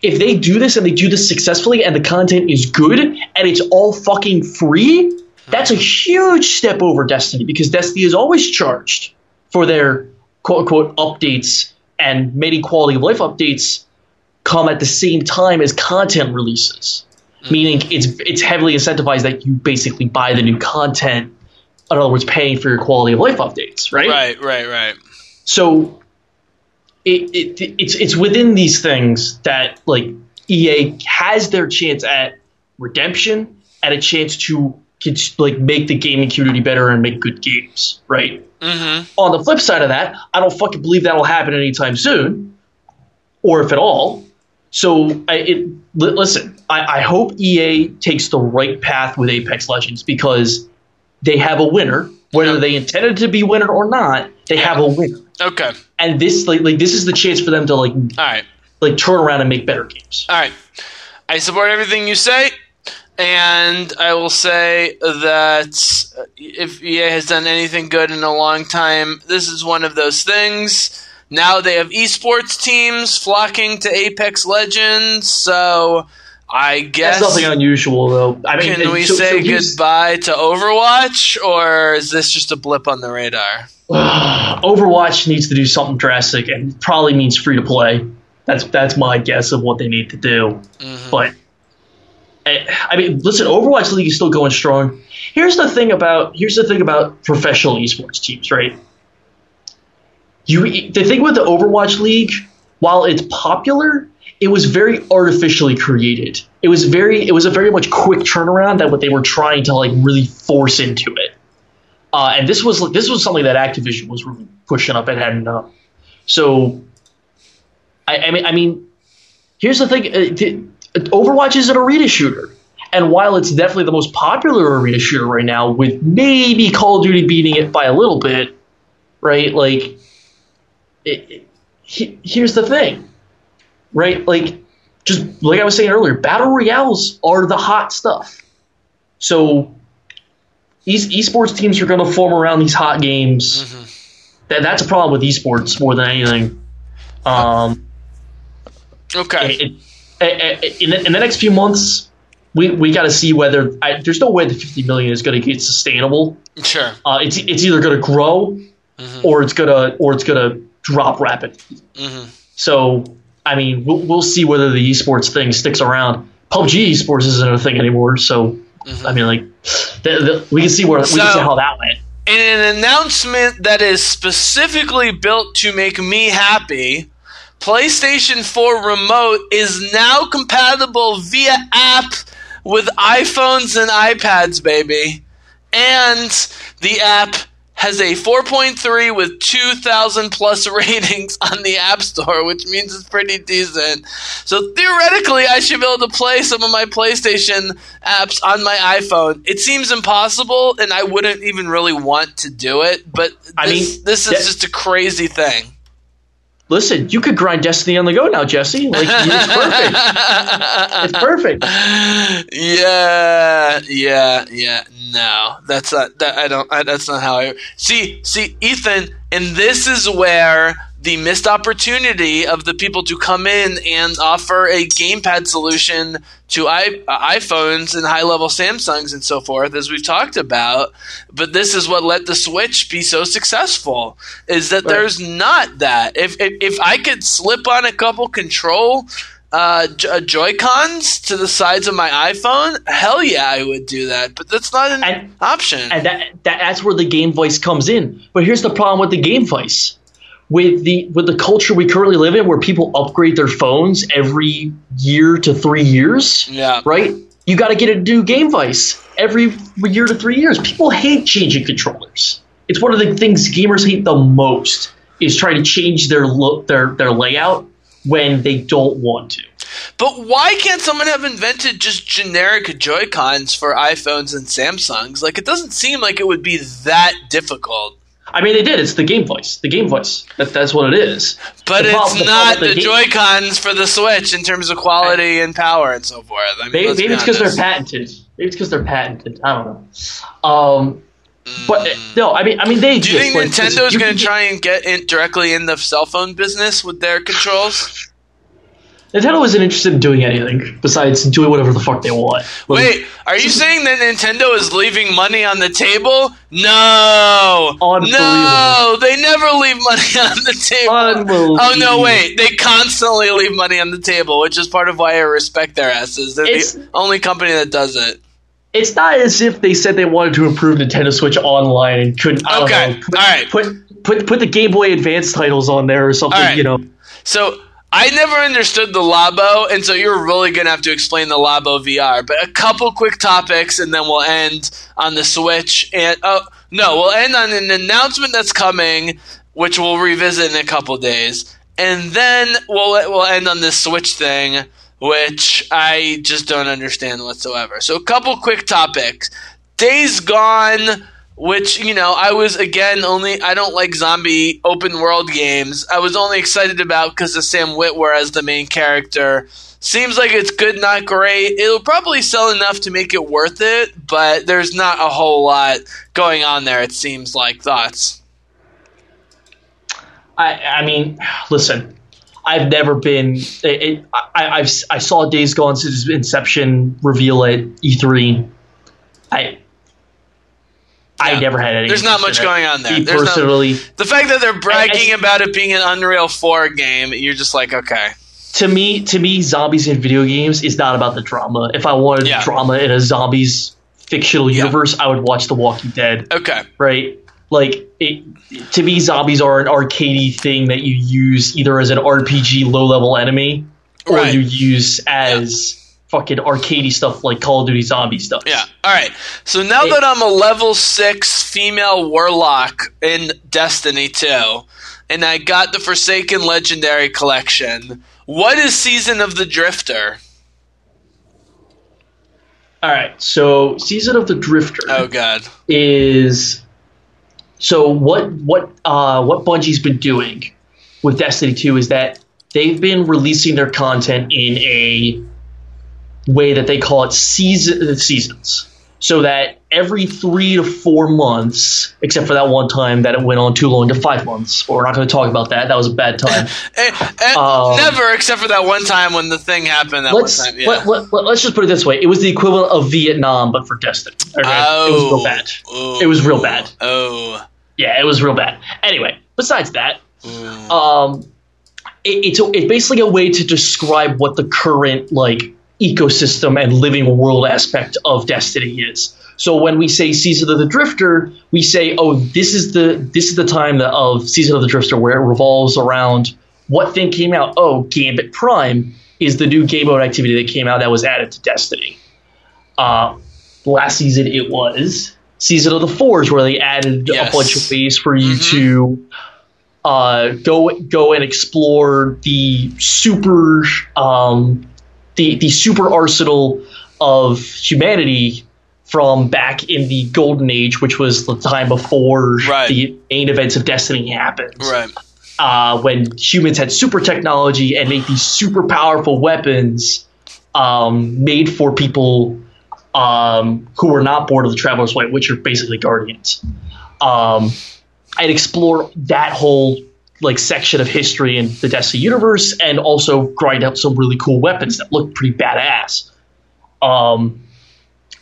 if they do this and they do this successfully and the content is good and it's all fucking free, that's a huge step over Destiny because Destiny is always charged for their quote unquote updates and many quality of life updates come at the same time as content releases. Meaning it's it's heavily incentivized that you basically buy the new content. In other words, paying for your quality of life updates, right? Right, right, right. So it, it it's it's within these things that like EA has their chance at redemption and a chance to like make the gaming community better and make good games, right? Mm-hmm. On the flip side of that, I don't fucking believe that'll happen anytime soon, or if at all. So, I, it, li- listen, I, I hope EA takes the right path with Apex Legends because they have a winner, whether Yeah. they intended to be winner or not. They have a winner, Okay. and this like like this is the chance for them to like All right. like turn around and make better games. All right. I support everything you say, and I will say that if EA has done anything good in a long time, this is one of those things. Now they have esports teams flocking to Apex Legends, so I guess. That's nothing unusual though. I mean, Can we so- so say here's- goodbye to Overwatch, or is this just a blip on the radar? Overwatch needs to do something drastic, and probably means free to play. That's that's my guess of what they need to do. Mm-hmm. But eh, I mean, listen, Overwatch League is still going strong. Here's the thing about here's the thing about professional esports teams, right? You the thing with the Overwatch League, while it's popular, it was very artificially created. It was very it was a very much quick turnaround that what they were trying to like really force into it. Uh, and this was this was something that Activision was really pushing up and up. So, I, I mean, I mean, here's the thing: uh, Overwatch is an arena shooter, and while it's definitely the most popular arena shooter right now, with maybe Call of Duty beating it by a little bit, right? Like, it, it, he, here's the thing, right? Like, just like I was saying earlier, battle royales are the hot stuff. So esports teams are going to form around these hot games. That, that's a problem with esports more than anything. Um, Okay. it, in, the, in the next few months, we, we got to see whether I, there's no way the 50 million is going to get sustainable. Sure. Uh, it's it's either going to grow or it's gonna or it's gonna drop rapidly. Mm-hmm. So I mean, we'll, we'll see whether the esports thing sticks around. PUBG esports isn't a thing anymore, so mm-hmm. I mean, like, the, the, we can see where we can see how that went. In an announcement that is specifically built to make me happy, PlayStation 4 Remote is now compatible via app with iPhones and iPads, baby. And the app has a 4.3 with 2,000 plus ratings on the App Store, which means it's pretty decent. So theoretically, I should be able to play some of my PlayStation apps on my iPhone. It seems impossible, and I wouldn't even really want to do it, but this, I mean, this is that- just a crazy thing. Listen, you could grind Destiny on the go now, Jesse. Like, it's perfect. it's perfect. yeah, yeah, yeah. No, that's not. That I don't. I, that's not how I see. See, Ethan, and this is where the missed opportunity of the people to come in and offer a gamepad solution to I, uh, iPhones and high-level Samsungs and so forth, as we've talked about. But this is what let the Switch be so successful: is that Right. there's not that. If, if if I could slip on a couple control uh, uh, Joy Cons to the sides of my iPhone, hell yeah, I would do that. But that's not an And- option. and that, that that's where the Gamevice comes in. But here's the problem with the Gamevice. With the with the culture we currently live in, where people upgrade their phones every year to three years, yeah, right? You got to get a new Gamevice every year to three years. People hate changing controllers. It's one of the things gamers hate the most is trying to change their look, their their layout when they don't want to. But why can't someone have invented just generic Joy Cons for iPhones and Samsungs? Like, it doesn't seem like it would be that difficult. I mean, they did. It's the Gamevice. The Gamevice. That, that's what it is. But The it's problem- not the the Joy Cons for the Switch in terms of quality and power and so forth. I mean, Maybe, maybe be it's because they're patented. Maybe it's because they're patented. I don't know. Um, but uh, no, I mean, I mean, they. Do you think Nintendo's going to try and get in directly in the cell phone business with their controls? Nintendo isn't interested in doing anything besides doing whatever the fuck they want. Wait, are you saying that Nintendo is leaving money on the table? No, Unbelievable. no, they never leave money on the table. Unbelievable. Oh no, wait, they constantly leave money on the table, which is part of why I respect their asses. They're It's- the only company that does it. It's not as if they said they wanted to improve Nintendo Switch Online and couldn't. Okay, know, put, all right. Put put put the Game Boy Advance titles on there or something. Right. You know. So I never understood the Labo, and so you're really gonna have to explain the Labo VR. But a couple quick topics, and then we'll end on the Switch. And oh no, we'll end on an announcement that's coming, which we'll revisit in a couple days, and then we'll we'll end on this Switch thing, which I just don't understand whatsoever. So a couple quick topics. Days Gone which you know I was again only I don't like zombie open world games. I was only excited about because of Sam Witwer as the main character. Seems like it's good, not great. It'll probably sell enough to make it worth it, but there's not a whole lot going on there. It seems like thoughts. I I mean, listen. I've never been. It, it, I I've I saw Days Gone since inception reveal at E3. I. I Yeah. never had any. There's not much going on there. There's not- personally, The fact that they're bragging I- about it being an Unreal 4 game, you're just like, okay, to me, to me, zombies in video games is not about the drama. If I wanted Yeah. drama in a zombies fictional Yeah. universe, I would watch The Walking Dead. okay, right? Like it, to me, zombies are an arcadey thing that you use either as an RPG low level enemy or Right. you use as fucking arcadey stuff like Call of Duty Zombie stuff. Yeah. All right. So now It- that I'm a level six female warlock in Destiny 2, and I got the Forsaken Legendary Collection, what is Season of the Drifter? All right. So Season of the Drifter Oh God. is so what what uh what Bungie's been doing with Destiny 2 is that they've been releasing their content in a way that they call it season seasons. So that every three to four months, except for that one time that it went on too long to five months, but we're not going to talk about that. That was a bad time. Eh, eh, Um, never, except for that one time when the thing happened. That let's one time. Yeah. let, let, let, us just put it this way: it was the equivalent of Vietnam, but for Destiny. Okay? oh. It was real bad. Oh. It was real bad. Oh. Yeah, it was real bad. Anyway, besides that, Mm. um, it, it's a, it's basically a way to describe what the current like ecosystem and living world aspect of Destiny is. So when we say Season of the Drifter, we say, oh, this is the this is the time that, of Season of the Drifter where it revolves around what thing came out. Oh, Gambit Prime is the new game mode activity that came out that was added to Destiny. Uh, last season it was Season of the Forge where they added Yes. a bunch of ways for you Mhm. to uh, go go and explore the super um, the the super arsenal of humanity from back in the golden age, which was the time before Right. the main events of Destiny happened. Right. Uh, when humans had super technology and made these super powerful weapons um, made for people um, who were not born of the Traveler's Way, which are basically guardians. Um, I'd explore that whole like section of history in the Destiny universe, and also grind out some really cool weapons that look pretty badass. Um,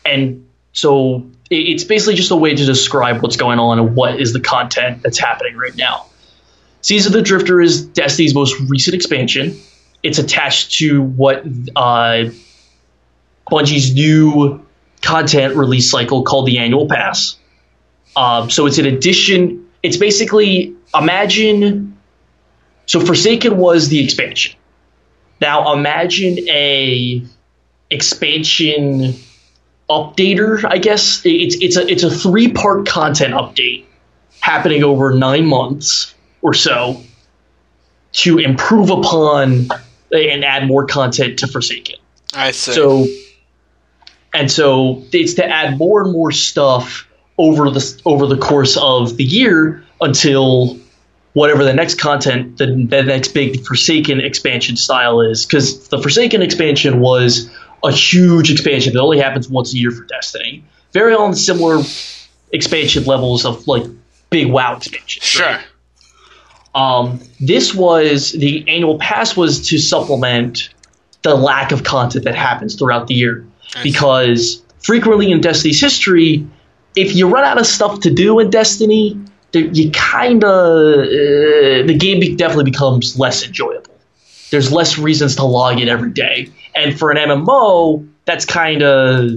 and so it, it's basically just a way to describe what's going on and what is the content that's happening right now. Season of the Drifter is Destiny's most recent expansion. It's attached to what uh, Bungie's new content release cycle called the Annual Pass. Um, so it's an addition. It's basically imagine. So Forsaken was the expansion. Now imagine a expansion updater. I guess it's it's a it's a three part content update happening over nine months or so to improve upon and add more content to Forsaken. I see. So, and so it's to add more and more stuff over the over the course of the year until whatever the next content, the, the next big Forsaken expansion style is. Because the Forsaken expansion was a huge expansion that only happens once a year for Destiny. Very on similar expansion levels of like big WoW expansions. sure. right? Um, this was the annual pass was to supplement the lack of content that happens throughout the year. Because frequently in Destiny's history, if you run out of stuff to do in Destiny, you kind of uh, the game be- definitely becomes less enjoyable. There's less reasons to log in every day, and for an MMO, that's kind of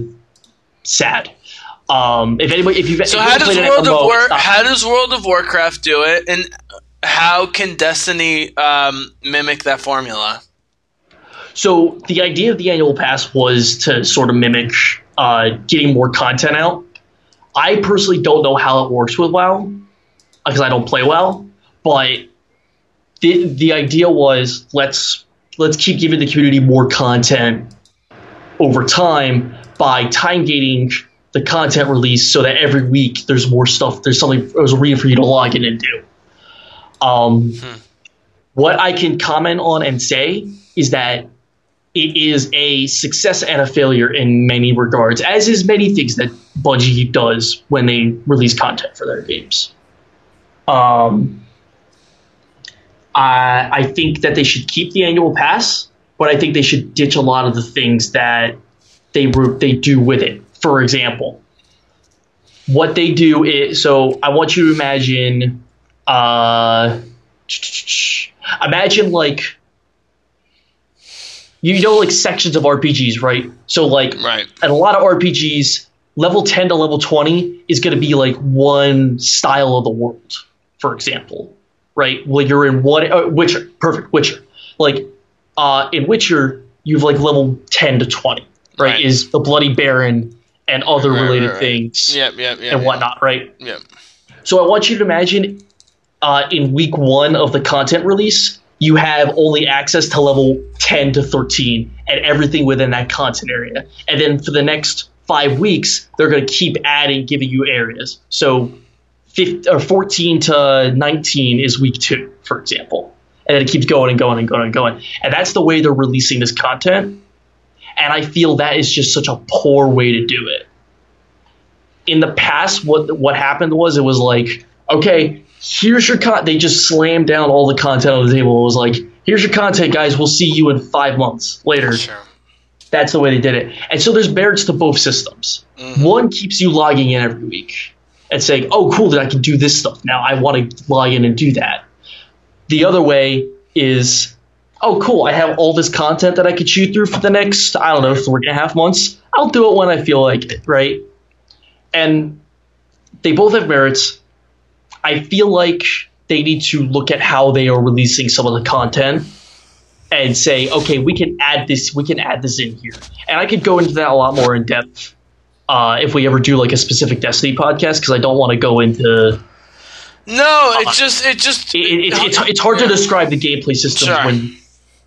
sad. Um, if anybody, if you've So if how does World of MMO, War how does World of Warcraft do it, and how can Destiny um, mimic that formula? So the idea of the annual pass was to sort of mimic uh, getting more content out. I personally don't know how it works with WoW because I don't play well. but the the idea was let's let's keep giving the community more content over time by time gating the content release so that every week there's more stuff there's something there's a reason for you to log in and do. Um, What I can comment on and say is that it is a success and a failure in many regards, as is many things that Bungie does when they release content for their games. Um, I, I think that they should keep the annual pass, but I think they should ditch a lot of the things that they they do with it. For example, what they do is so I want you to imagine, uh, imagine like you know like sections of RPGs, right? So like Right. and a lot of RPGs, level 10 to level 20 is going to be like one style of the world, for example, right? Well, you're in one, uh, Witcher, perfect, Witcher. Like, uh, in Witcher, you've like level 10 to 20, right? Right. Is the Bloody Baron and other Right, related right. things Yep, yep, yep. and whatnot, right? Yep. So I want you to imagine uh, in week one of the content release, you have only access to level 10 to 13 and everything within that content area. And then for the next five weeks, they're going to keep adding, giving you areas. So 15, or 14 to 19 is week two, for example. And then it keeps going and going and going and going. And that's the way they're releasing this content. And I feel that is just such a poor way to do it in the past, what what happened was it was like, okay, here's your con. They just slammed down all the content on the table. It was like, here's your content, guys. We'll see you in five months later. Sure. That's the way they did it. And so there's merits to both systems. Mm-hmm. One keeps you logging in every week and saying, oh, cool, that I can do this stuff now. I want to log in and do that. The other way is, oh, cool, I have all this content that I could chew through for the next, I don't know, three and a half months. I'll do it when I feel like it, right? And they both have merits. I feel like they need to look at how they are releasing some of the content and say, okay, we can add this, we can add this in here. And I could go into that a lot more in depth uh, if we ever do like a specific Destiny podcast because I don't want to go into. No, it just it just It, it, it's it's hard to describe the gameplay system Sure. when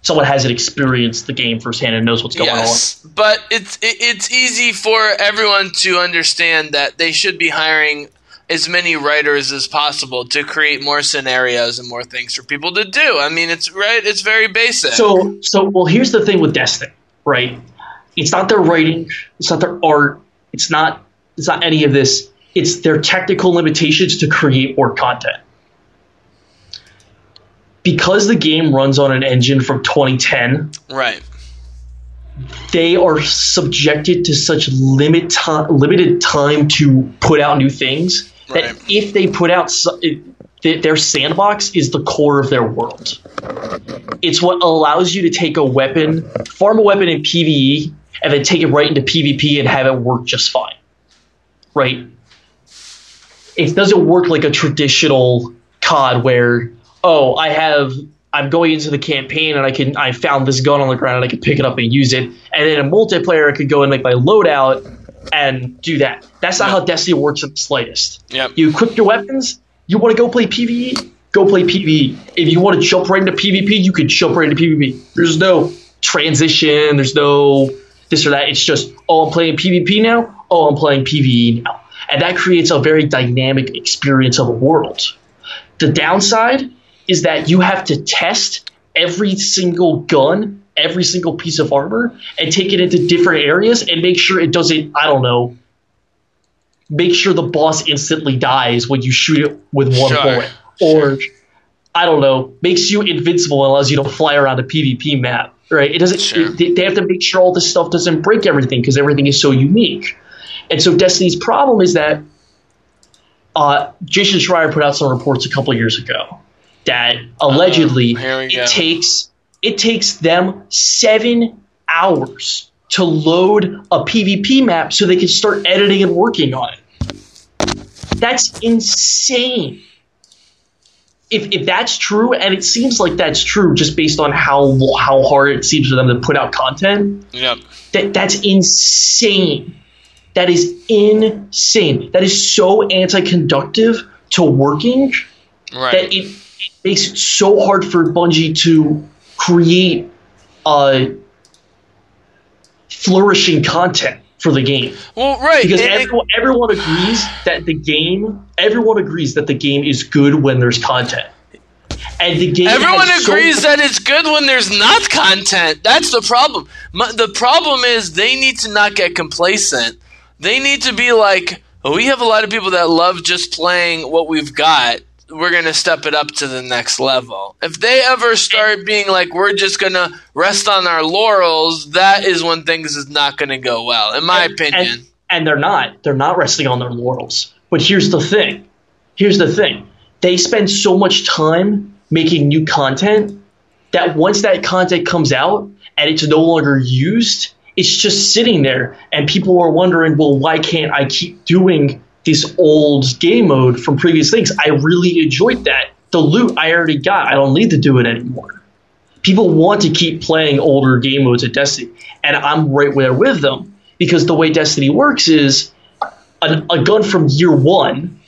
someone hasn't experienced the game firsthand and knows what's going yes, but it's it, it's easy for everyone to understand that they should be hiring as many writers as possible to create more scenarios and more things for people to do. I mean, it's right. It's very basic. So so well, here's the thing with Destiny, right? It's not their writing, it's not their art, it's not it's not any of this. It's their technical limitations to create more content. Because the game runs on an engine from 2010, right. they are subjected to such limit ti- limited time to put out new things that Right. if they put out so- it, their sandbox is the core of their world. It's what allows you to take a weapon, farm a weapon in PvE, and then take it right into PvP and have it work just fine. Right? It doesn't work like a traditional COD where, oh, I have I'm going into the campaign and I can I found this gun on the ground and I can pick it up and use it. And then a multiplayer I could go and make my loadout and do that. That's not how Destiny works in the slightest. Yep. You equip your weapons, you want to go play PvE, go play PvE. If you want to jump right into PvP, you can jump right into PvP. There's no transition, there's no this or that. It's just, oh, I'm playing PvP now, oh, I'm playing PvE now. And that creates a very dynamic experience of a world. The downside is that you have to test every single gun, every single piece of armor, and take it into different areas and make sure it doesn't, I don't know, make sure the boss instantly dies when you shoot it with one Sure, bullet. Or, I don't know, makes you invincible and allows you to fly around a PvP map. Right? It doesn't. Sure. it- they- have to make sure all this stuff doesn't break everything because everything is so unique. And so Destiny's problem is that uh, Jason Schreier put out some reports a couple years ago that allegedly Uh, go. it takes it takes them seven hours to load a PvP map so they can start editing and working on it. That's insane. If, if that's true, and it seems like that's true just based on how how hard it seems for them to put out content, Yep. that that's insane. That is insane. That is so anti-conductive to working Right. that it, it makes it so hard for Bungie to create uh, flourishing content for the game well, right. because everyone, everyone agrees that the game everyone agrees that the game is good when there's content and the game Everyone has so agrees that it's good when there's not content. That's the problem. My, the problem is they need to not get complacent. They need to be like, "Oh, we have a lot of people that love just playing what we've got. We're going to step it up to the next level. If they ever start being like, we're just going to rest on our laurels, that is when things is not going to go well, in my opinion. and, and they're not they're not resting on their laurels but here's the thing here's the thing they spend so much time making new content that once that content comes out and it's no longer used it's just sitting there and people are wondering well why can't i keep doing this old game mode from previous things. I really enjoyed that. The loot i already got i don't need to do it anymore. People want to keep playing older game modes at Destiny, and I'm right there with them because the way Destiny works is a, a gun from year one,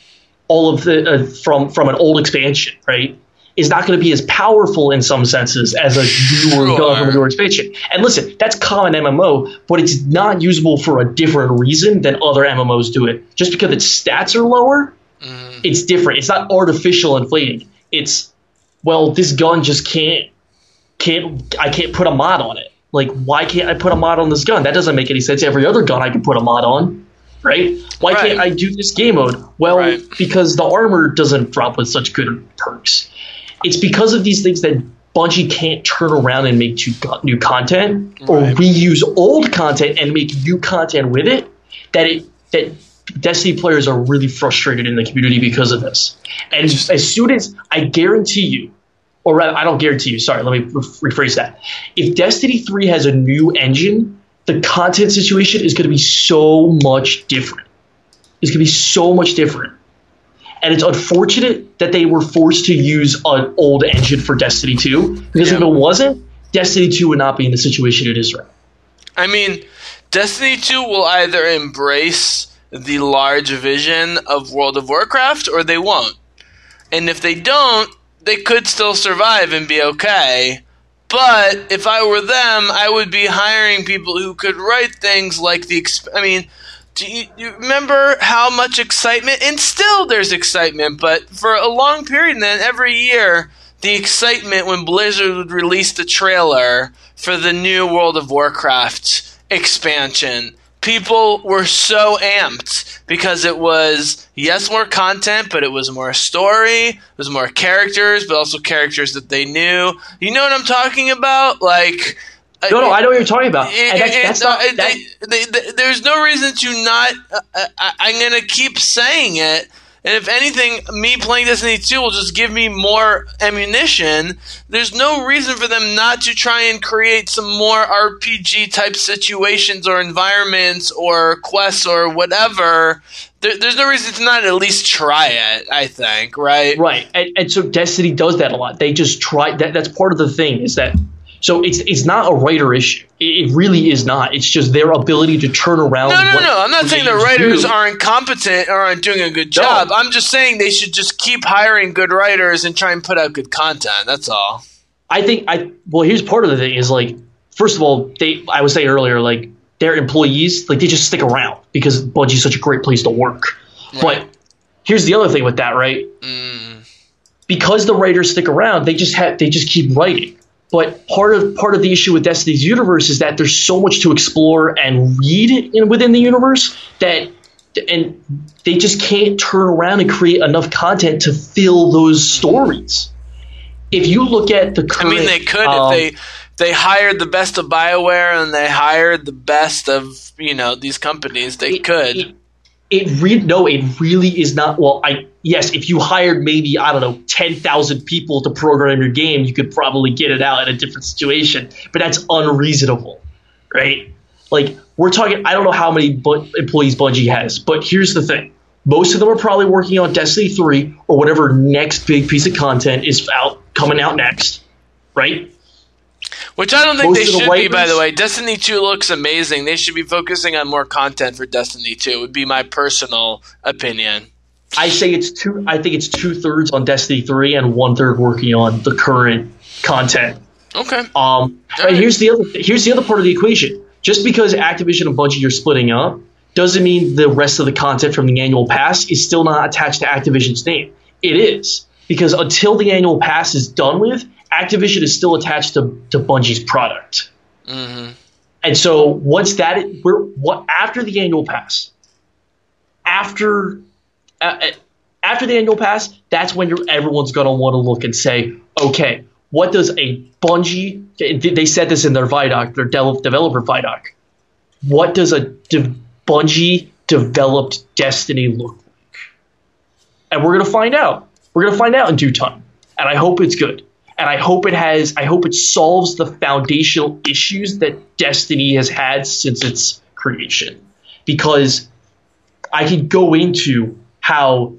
all of the uh, from from an old expansion, right, is not going to be as powerful in some senses as a newer Sure. gun from a newer expansion. And listen, that's common MMO, but it's not usable for a different reason than other MMOs do it. Just because its stats are lower, mm. it's different. It's not artificial inflating. It's well, this gun just can't can't I can't put a mod on it. Like, why can't I put a mod on this gun? That doesn't make any sense. Every other gun I can put a mod on, right? Why Right. can't I do this game mode? Well, Right. because the armor doesn't drop with such good perks. It's because of these things that Bungie can't turn around and make new content or Right. reuse old content and make new content with it. That it that Destiny players are really frustrated in the community because of this. And as soon as I guarantee you, or rather, I don't guarantee you. Sorry, let me rephrase that. If Destiny 3 has a new engine, the content situation is going to be so much different. It's going to be so much different. And it's unfortunate that they were forced to use an old engine for Destiny 2 because if it wasn't, Destiny 2 would not be in the situation it is right. I mean, Destiny 2 will either embrace the large vision of World of Warcraft or they won't. And if they don't, they could still survive and be okay. But if I were them, I would be hiring people who could write things like the. I mean, do you, you remember how much excitement? And still there's excitement, but for a long period, then every year, the excitement when Blizzard would release the trailer for the new World of Warcraft expansion. People were so amped because it was, yes, more content, but it was more story, it was more characters, but also characters that they knew. You know what I'm talking about? Like, No, no, I know what you're talking about. and- that's, and, that's uh, not, that, they- they- there's no reason to not. Uh, I, I'm going to keep saying it. And if anything, me playing Destiny 2 will just give me more ammunition. There's no reason for them not to try and create some more RPG type situations or environments or quests or whatever. There, there's no reason to not at least try it, I think, right? Right, and, and so Destiny does that a lot. They just try that. That's part of the thing is that. So it's it's not a writer issue. It, really is not. It's just their ability to turn around. No, no, no. I'm not saying the writers do. are incompetent or aren't doing a good job. I'm just saying they should just keep hiring good writers and try and put out good content. That's all. I think I well. Here's part of the thing is like first of all, they I was saying earlier like their employees like they just stick around because Bungie's such a great place to work. But here's the other thing with that, right? Mm. Because the writers stick around, they just have they just keep writing. But part of part of the issue with Destiny's universe is that there's so much to explore and read in, within the universe that and they just can't turn around and create enough content to fill those stories. If you look at the current, I mean, they could um, if they they hired the best of Bioware and they hired the best of you know these companies they It- could. It, it re- no, it really is not. Well, I yes, if you hired maybe I don't know ten thousand people to program your game, you could probably get it out in a different situation. But that's unreasonable, right? Like we're talking. I don't know how many bu- employees Bungie has, but here's the thing: most of them are probably working on Destiny three or whatever next big piece of content is out coming out next, right? Which I don't think they the should be, by the way. Destiny 2 looks amazing. They should be focusing on more content for Destiny 2, would be my personal opinion. I say it's two. I think it's two thirds on Destiny three and one third working on the current content. Okay. Um, but right. here's the other here's the other part of the equation. Just because Activision and Bungie are splitting up doesn't mean the rest of the content from the annual pass is still not attached to Activision's name. It is because until the annual pass is done with, Activision is still attached to, to Bungie's product. hmm And so once that we're what after the annual pass, after uh, uh, after the annual pass, that's when you're, everyone's gonna want to look and say, okay, what does a Bungie? they- said this in their Vidoc, their developer Vidoc. What does a de- Bungie developed Destiny look like? And we're gonna find out. We're gonna find out in due time, and I hope it's good. And I hope it has. I hope it solves the foundational issues that Destiny has had since its creation, because I could go into how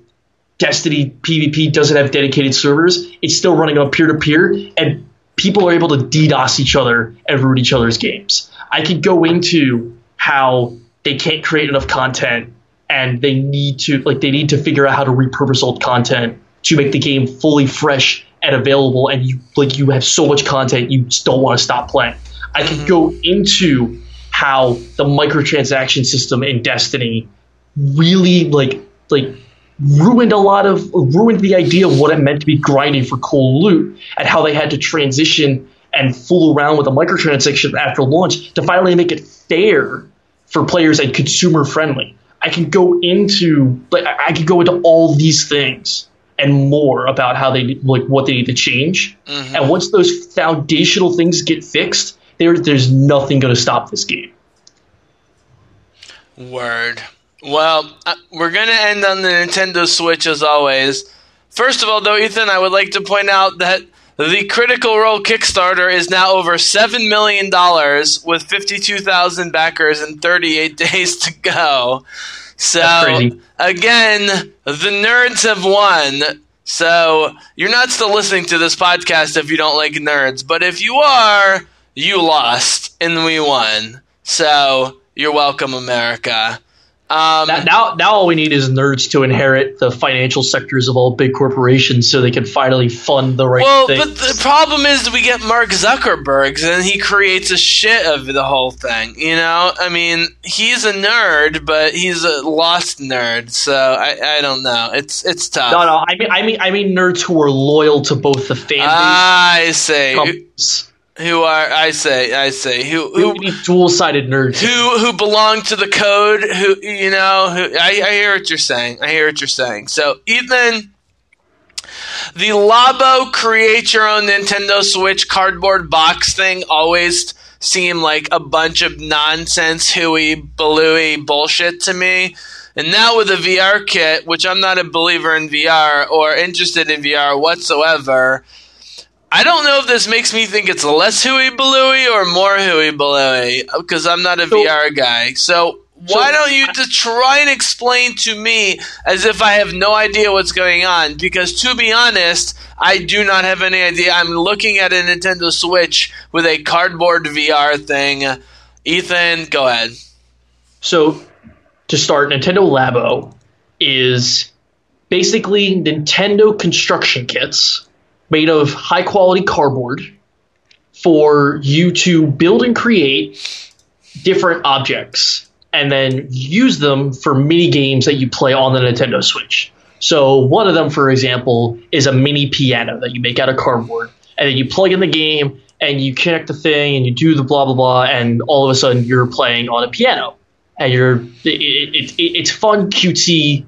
Destiny PvP doesn't have dedicated servers. It's still running on peer to peer, and people are able to DDoS each other and ruin each other's games. I could go into how they can't create enough content and they need to like they need to figure out how to repurpose old content to make the game fully fresh and available and you like you have so much content you just don't want to stop playing. I could mm-hmm. go into how the microtransaction system in Destiny really like like ruined a lot of ruined the idea of what it meant to be grinding for cool loot and how they had to transition and fool around with the microtransaction after launch to finally make it fair for players and consumer friendly. I can go into like I I could go into all these things and more about how they like what they need to change. And once those foundational things get fixed, there there's nothing going to stop this game. Word. Well, uh, we're going to end on the Nintendo Switch as always. First of all, though, Ethan, I would like to point out that the Critical Role Kickstarter is now over $7 million with 52,000 backers and 38 days to go. So, again, the nerds have won. So, you're not still listening to this podcast if you don't like nerds. But if you are, you lost and we won. So, you're welcome, America. Um, Now, now, now all we need is nerds to inherit the financial sectors of all big corporations, so they can finally fund the right well, thing. but the problem is we get Mark Zuckerberg, and he creates a shit of the whole thing. You know, I mean, he's a nerd, but he's a lost nerd. So I, I don't know. It's it's tough. no, no, I mean, I mean, I mean, nerds who are loyal to both the fan base. I say companies. Who are I say I say who who need dual-sided nerds. who who belong to the code who you know who I, I hear what you're saying i hear what you're saying so ethan the labo create your own nintendo switch cardboard box thing always seemed like a bunch of nonsense hooey balooey bullshit to me and now with a vr kit which i'm not a believer in vr or interested in vr whatsoever I don't know if this makes me think it's less hooey balooey or more hooey balooey because I'm not a So- VR guy. So why don't you just try and explain to me as if I have no idea what's going on? Because to be honest, I do not have any idea. I'm looking at a Nintendo Switch with a cardboard VR thing. Ethan, go ahead. So, to start, Nintendo Labo is basically Nintendo construction kits made of high quality cardboard for you to build and create different objects and then use them for mini games that you play on the Nintendo Switch. So, one of them, for example, is a mini piano that you make out of cardboard, and then you plug in the game and you connect the thing and you do the blah blah blah, and all of a sudden you're playing on a piano and you're it, it, it, it's fun, cutesy,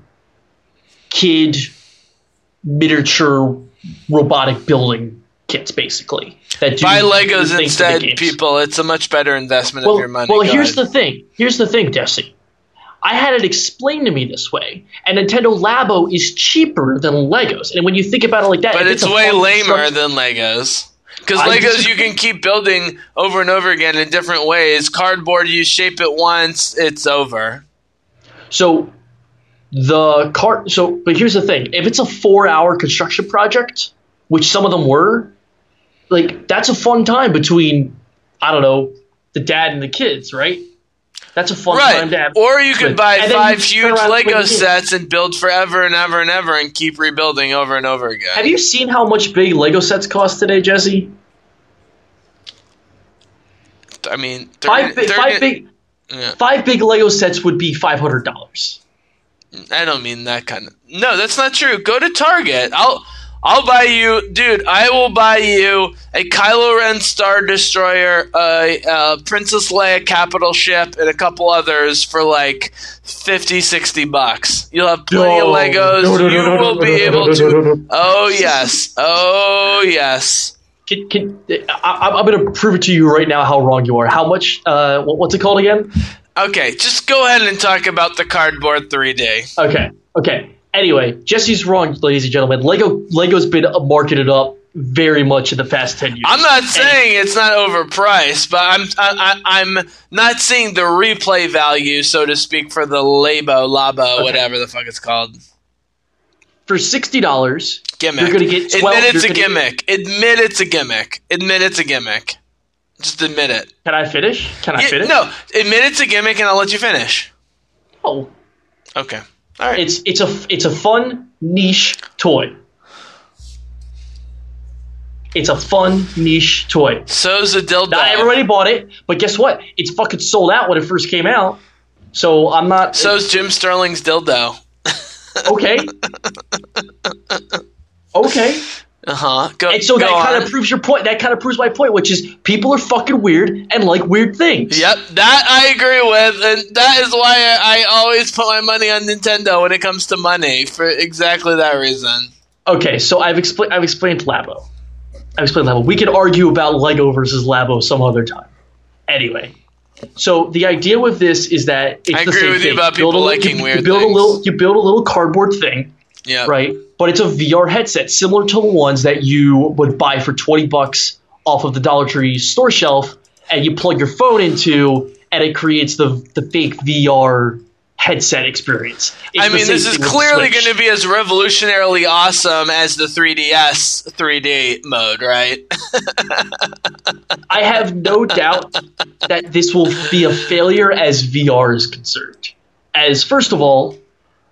kid, miniature robotic building kits, basically. That do Buy Legos instead, people. It's a much better investment Well, of your money. well Go here's ahead. the thing. Here's the thing, Desi. I had it explained to me this way, and Nintendo Labo is cheaper than Legos. And when you think about it like that, But if it's way lamer than Legos. Because Legos you can keep building over and over again in different ways. Cardboard, you shape it once, it's over. So the cart. So, but here's the thing: if it's a four-hour construction project, which some of them were, like that's a fun time between, I don't know, the dad and the kids, right? That's a fun time Right. to have. Or you could buy And five huge around and play Lego sets and build forever and ever and ever and keep rebuilding over and over again. Have you seen how much big Lego sets cost today, Jesse? I mean, 30, Five, big, 30 five big, Yeah. five big Lego sets would be five hundred dollars. I don't mean that kind of. No, that's not true. Go to Target. I'll I'll buy you, dude. I will buy you a Kylo Ren Star Destroyer, a, uh Princess Leia capital ship, and a couple others for like 50, 60 bucks. You'll have plenty of Legos. you will be able to. Oh yes. Oh yes. Can, can, I, I'm going to prove it to you right now how wrong you are. How much? Uh, what, what's it called again? Okay, just go ahead and talk about the cardboard 3D. Okay, okay. Anyway, Jesse's wrong, ladies and gentlemen. Lego Lego's been marketed up very much in the past ten years. I'm not saying it's not overpriced, but I'm I, I, I'm not seeing the replay value, so to speak, for the Labo, Labo, whatever the fuck it's called. for sixty dollars. Gimmick. You're gonna get 12 Admit it's a gimmick. Admit it's a gimmick. Admit it's a gimmick. Just admit it. Can I finish? Can I Yeah, finish? no, admit it's a gimmick, and I'll let you finish. Oh, Okay. All right. it's it's a it's a fun niche toy. It's a fun niche toy. So's a dildo. Not everybody bought it, but guess what? It's fucking sold out when it first came out. So I'm not So's Jim Sterling's dildo. okay. okay. Uh huh. Go. And so that kind of proves your point. That kind of proves my point, which is people are fucking weird and like weird things. Yep, that I agree with, and that is why I, always put my money on Nintendo when it comes to money for exactly that reason. Okay, so I've explained. I've explained Labo. I've explained Labo. We can argue about Lego versus Labo some other time. Anyway, so the idea with this is that it's I the agree same with you thing. about build people a, liking you, weird you build things. a little. You build a little cardboard thing, Yeah, right? But it's a VR headset similar to the ones that you would buy for twenty bucks off of the Dollar Tree store shelf, and you plug your phone into, and it creates the the fake VR headset experience. It's I mean, this is clearly going to be as revolutionarily awesome as the 3DS 3D mode, right? I have no doubt that this will be a failure as VR is concerned. As first of all,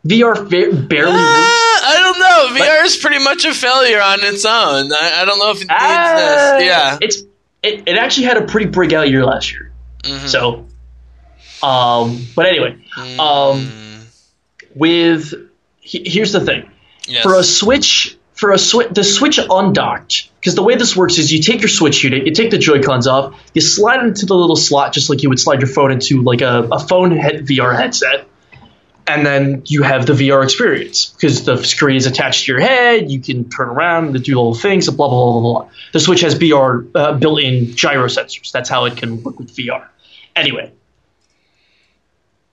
VR fa- barely works. Ah, I don't know. VR is pretty much a failure on its own. I, I don't know if it needs Ah, this. Yeah. it's it, it actually had a pretty breakout year last year. Mhm. So, um, but anyway, um, with he, here's the thing Yes. for a Switch for a switch the Switch undocked because the way this works is you take your Switch unit, you take the Joy Cons off, you slide it into the little slot just like you would slide your phone into like a, a phone head, VR headset, and then you have the VR experience because the screen is attached to your head. You can turn around and do little things, blah blah blah blah blah. The Switch has VR uh, built-in gyro sensors. That's how it can work with VR. Anyway,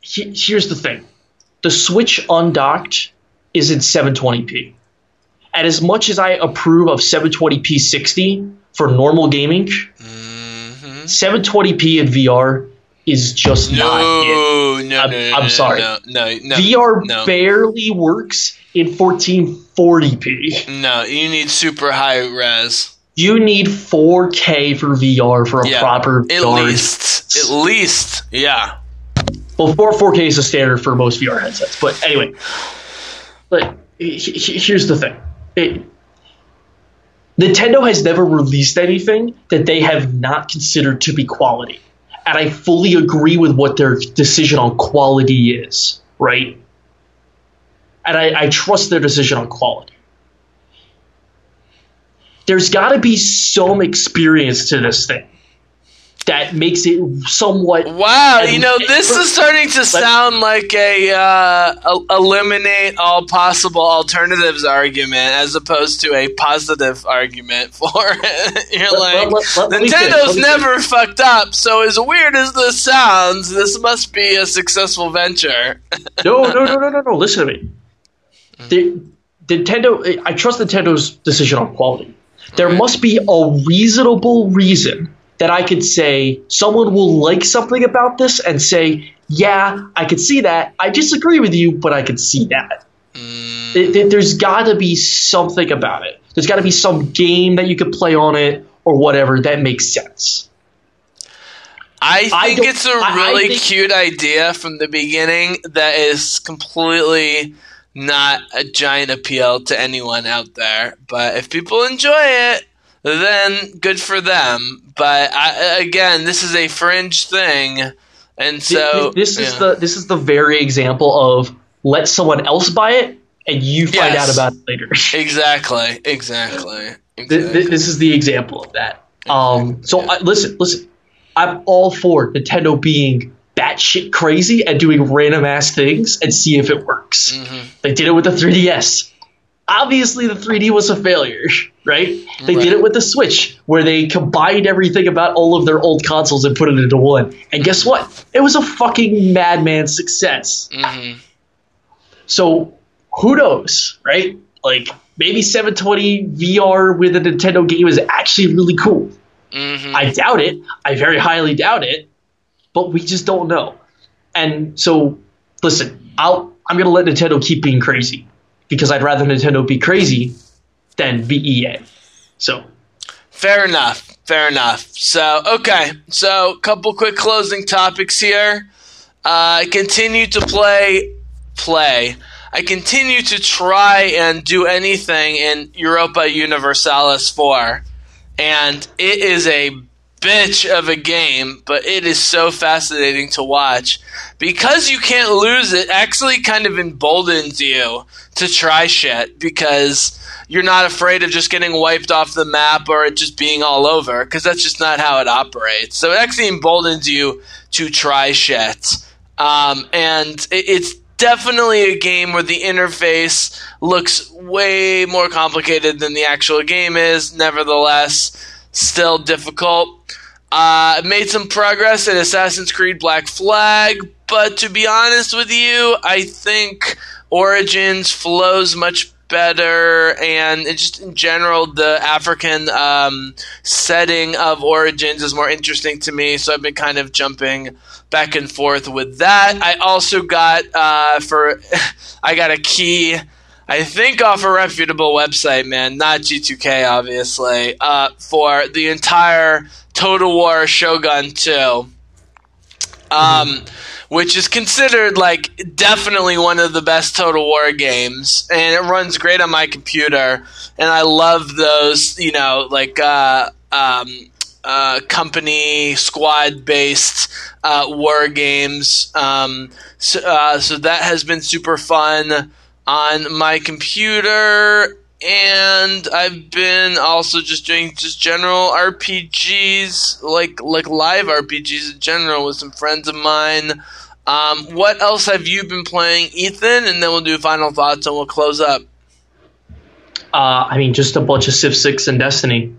he, here's the thing: the Switch undocked is in 720p. And as much as I approve of 720p 60 for normal gaming, Mhm. 720p in VR is just not it. No, no, no, I'm- no, I'm sorry. No, no, no. VR no. barely works in 1440p. No, you need super high res. You need 4K for VR for a Yeah, proper At VR. least, at least, yeah. Well, 4 4K is the standard for most VR headsets. But anyway, but he- he- here's the thing: it, Nintendo has never released anything that they have not considered to be quality, and I fully agree with what their decision on quality is. Right, and I, I trust their decision on quality. There's got to be some experience to this thing. That makes it somewhat Wow, you know, this is starting to sound like a uh, el- eliminate all possible alternatives argument as opposed to a positive argument for it. You're Let- like, let- let- let me finish, Nintendo's never fucked up, so as weird as this sounds, this must be a successful venture. no, no, no, no, no, no. Listen to me. The, Nintendo, I trust Nintendo's decision on quality. There must be a reasonable reason that I could say someone will like something about this and say, "Yeah, I could see that. I disagree with you, but I could see that." Mm. There- there- There's got to be something about it. There's got to be some game that you could play on it or whatever that makes sense. I I think don't- it's a really think- cute idea from the beginning that is completely not a giant appeal to anyone out there. But if people enjoy it, then good for them. But I, again, this is a fringe thing, and so Th- this is the this is the very example of let someone else buy it and you find Yes. out about it later. exactly, exactly, exactly. th- this is the example of that. Um, so I, listen, listen. I'm all for Nintendo being batshit crazy and doing random ass things and see if it works. Mm-hmm. They did it with the 3DS. Obviously, the 3D was a failure, right? They Right. did it with the Switch, where they combined everything about all of their old consoles and put it into one. And guess what? It was a fucking madman success. Mhm. So who knows, right? Like maybe 720 VR with a Nintendo game is actually really cool. Mhm. I doubt it. I very highly doubt it. But we just don't know. And so, listen, I'll I'm gonna let Nintendo keep being crazy because I'd rather Nintendo be crazy than be EA. So Fair enough. Fair enough. So, okay. So, couple quick closing topics here. Uh, I continue to play, play. I continue to try and do anything in Europa Universalis 4. And it is a bitch of a game, but it is so fascinating to watch. Because you can't lose it, actually kind of emboldens you to try shit because you're not afraid of just getting wiped off the map or it just being all over because that's just not how it operates. So it actually emboldens you to try shit. Um, and it, it's definitely a game where the interface looks way more complicated than the actual game is. Nevertheless, still difficult. Uh, made some progress in Assassin's Creed Black Flag, but to be honest with you, I think Origins flows much better, and it just in general, the African um, setting of Origins is more interesting to me. So I've been kind of jumping back and forth with that. I also got uh, for I got a key. I think off a reputable website, man, not G2A, obviously, uh, for the entire Total War Shogun 2, um, which is considered like definitely one of the best Total War games, and it runs great on my computer, and I love those, you know, like uh, um, uh, company squad based uh, war games. Um, so, uh, so that has been super fun on my computer and I've been also just doing just general RPGs, like like live RPGs in general with some friends of mine. Um, what else have you been playing, Ethan? And then we'll do final thoughts and we'll close up. uh, I mean just a bunch of Civ 6 and Destiny.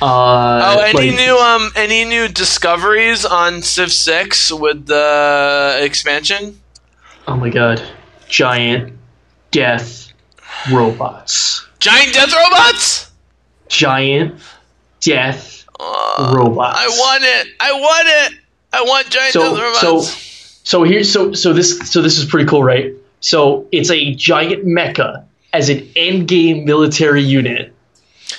Uh, Oh, any like- new um any new discoveries on Civ Six with the expansion? Oh my god. Giant death robots. Giant death robots. Giant death Uh, robots. I want it. I want it. I want giant so death robots. so so here's so so this so this is pretty cool, right? So it's a giant mecha as an end game military unit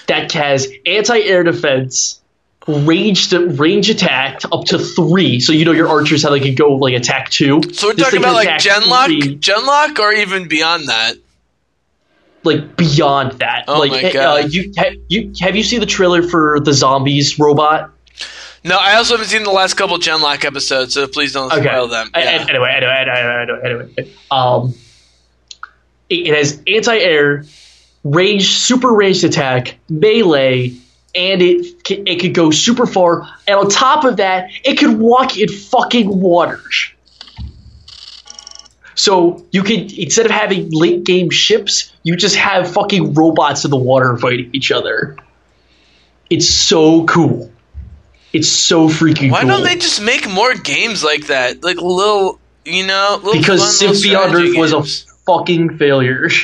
that has anti-air defense, range range attack up to three. So you know your archers how they can go like attack two. So we're This talking about like Genlock, three, Genlock, or even beyond that. like beyond that. Oh like my uh, God. you ha- you have you seen the trailer for the zombies robot? No, I also haven't seen the last couple Genlock episodes, so please don't Okay. spoil them. Yeah. a- Anyway, anyway, anyway, anyway, anyway. Um, it, it has anti-air, range, super ranged attack, melee, and it it could go super far. And on top of that, it could walk in fucking waters. So you could instead of having late game ships, you just have fucking robots in the water fighting each other. It's so cool. It's so freaking Why cool. don't they just make more games like that? Like little, you know, little because Symphony on Earth was a fucking failure.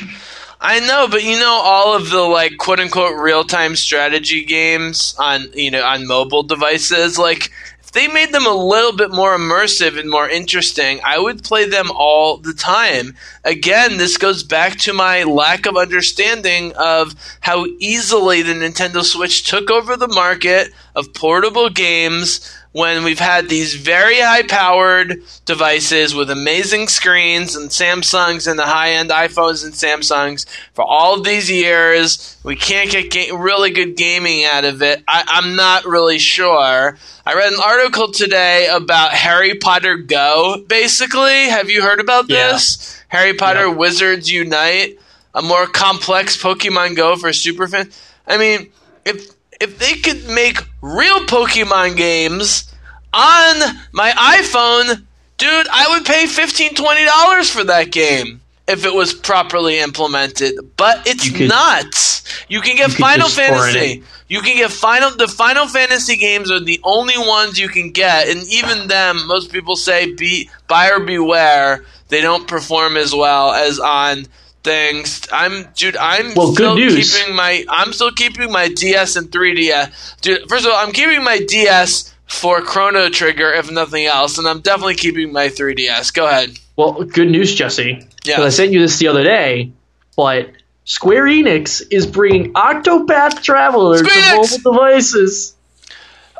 I know, but you know all of the like quote unquote real time strategy games on you know on mobile devices. Like if they made them a little bit more immersive and more interesting, I would play them all the time. Again, this goes back to my lack of understanding of how easily the Nintendo Switch took over the market of portable games when we've had these very high powered devices with amazing screens and Samsungs and the high end iPhones and Samsungs for all of these years. We can't get ga- really good gaming out of it. I, I'm not really sure. I read an article today about Harry Potter Go, basically. Have you heard about Yeah. this? Harry Potter Yeah. Wizards Unite, a more complex Pokemon Go for super fans. I mean, if if they could make real Pokemon games on my iPhone, dude, I would pay 15 dollars for that game if it was properly implemented. But it's You could- not. You can get you Final Fantasy. You can get Final. The Final Fantasy games are the only ones you can get, and even them, most people say, "Be buyer beware." They don't perform as well as on things. I'm, dude. I'm Well, still news. keeping my. I'm still keeping my DS and 3DS. Dude, first of all, I'm keeping my DS for Chrono Trigger, if nothing else, and I'm definitely keeping my 3DS. Go ahead. well, good news, Jesse. Yeah. I sent you this the other day, but Square Enix is bringing Octopath Traveler Square to Enix! mobile devices.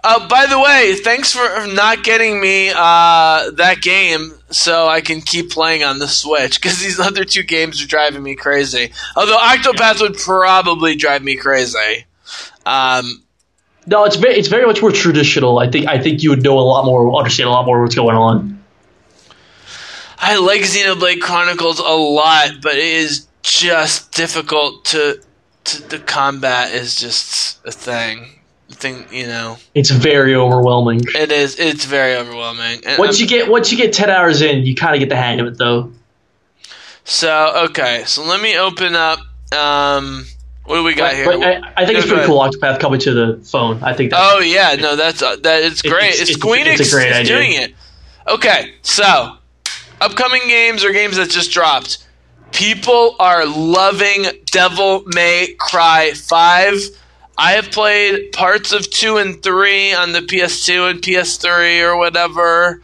Uh, by the way, thanks for not getting me uh, that game so I can keep playing on the Switch because these other two games are driving me crazy. Although Octopath would probably drive me crazy. Um, No, it's very, it's very much more traditional. I think I think you would know a lot more, understand a lot more what's going on. I like Xenoblade Chronicles a lot, but it is just difficult to, to the combat is just a thing. Thing, you know, It's very overwhelming. it is. It's very overwhelming. And Once I'm- you get once you get ten hours in, you kind of get the hang of it, though. so okay, so let me open up. Um, what do we got But, here? but I, I think it's pretty cool. Octopath coming to the phone. I think. That's, Oh yeah, no, that's uh, that. It's great. it's- It's, it's- Squeenix it's a great is doing it. Okay, so upcoming games or games that just dropped. People are loving Devil May Cry Five. I have played parts of two and three on the PS2 and PS3 or whatever.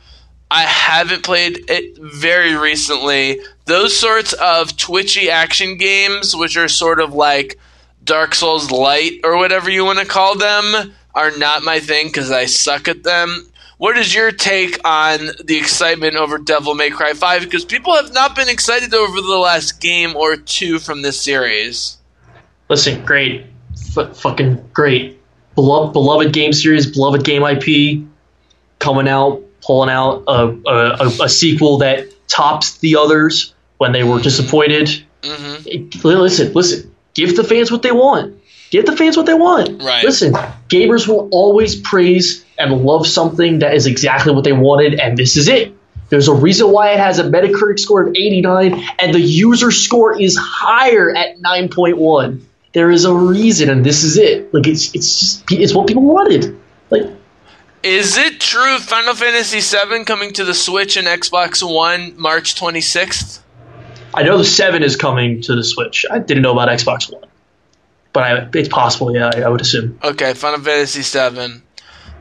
I haven't played it very recently. Those sorts of twitchy action games, which are sort of like Dark Souls Light or whatever you want to call them, are not my thing because I suck at them. What is your take on the excitement over Devil May Cry 5? Because people have not been excited over the last game or two from this series. Listen, great, F- fucking great, beloved, beloved game series, beloved game IP, coming out, pulling out a, a, a, a sequel that tops the others when they were disappointed. hmm listen, listen, give the fans what they want. Give the fans what they want. Right. Listen, gamers will always praise and love something that is exactly what they wanted, and this is it. There's a reason why it has a Metacritic score of 89, and the user score is higher at 9.1. There is a reason, and this is it. Like it's it's just it's what people wanted. Like Is it true Final Fantasy VII coming to the Switch and Xbox One March 26th? I know the seven is coming to the Switch. I didn't know about Xbox One, but I, it's possible. Yeah, I, I would assume. Okay, Final Fantasy VII.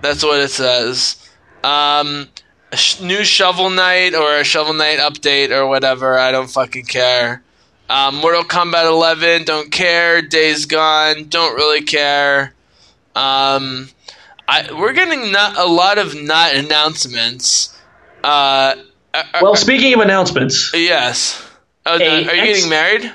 That's what it says. Um, a sh- new Shovel Knight or a Shovel Knight update or whatever. I don't fucking care. Um, Mortal Kombat 11. Don't care. Days Gone. Don't really care. Um, I, we're getting not a lot of not announcements. Uh, are- Well, speaking of announcements, yes. Oh, no, are you X- getting married?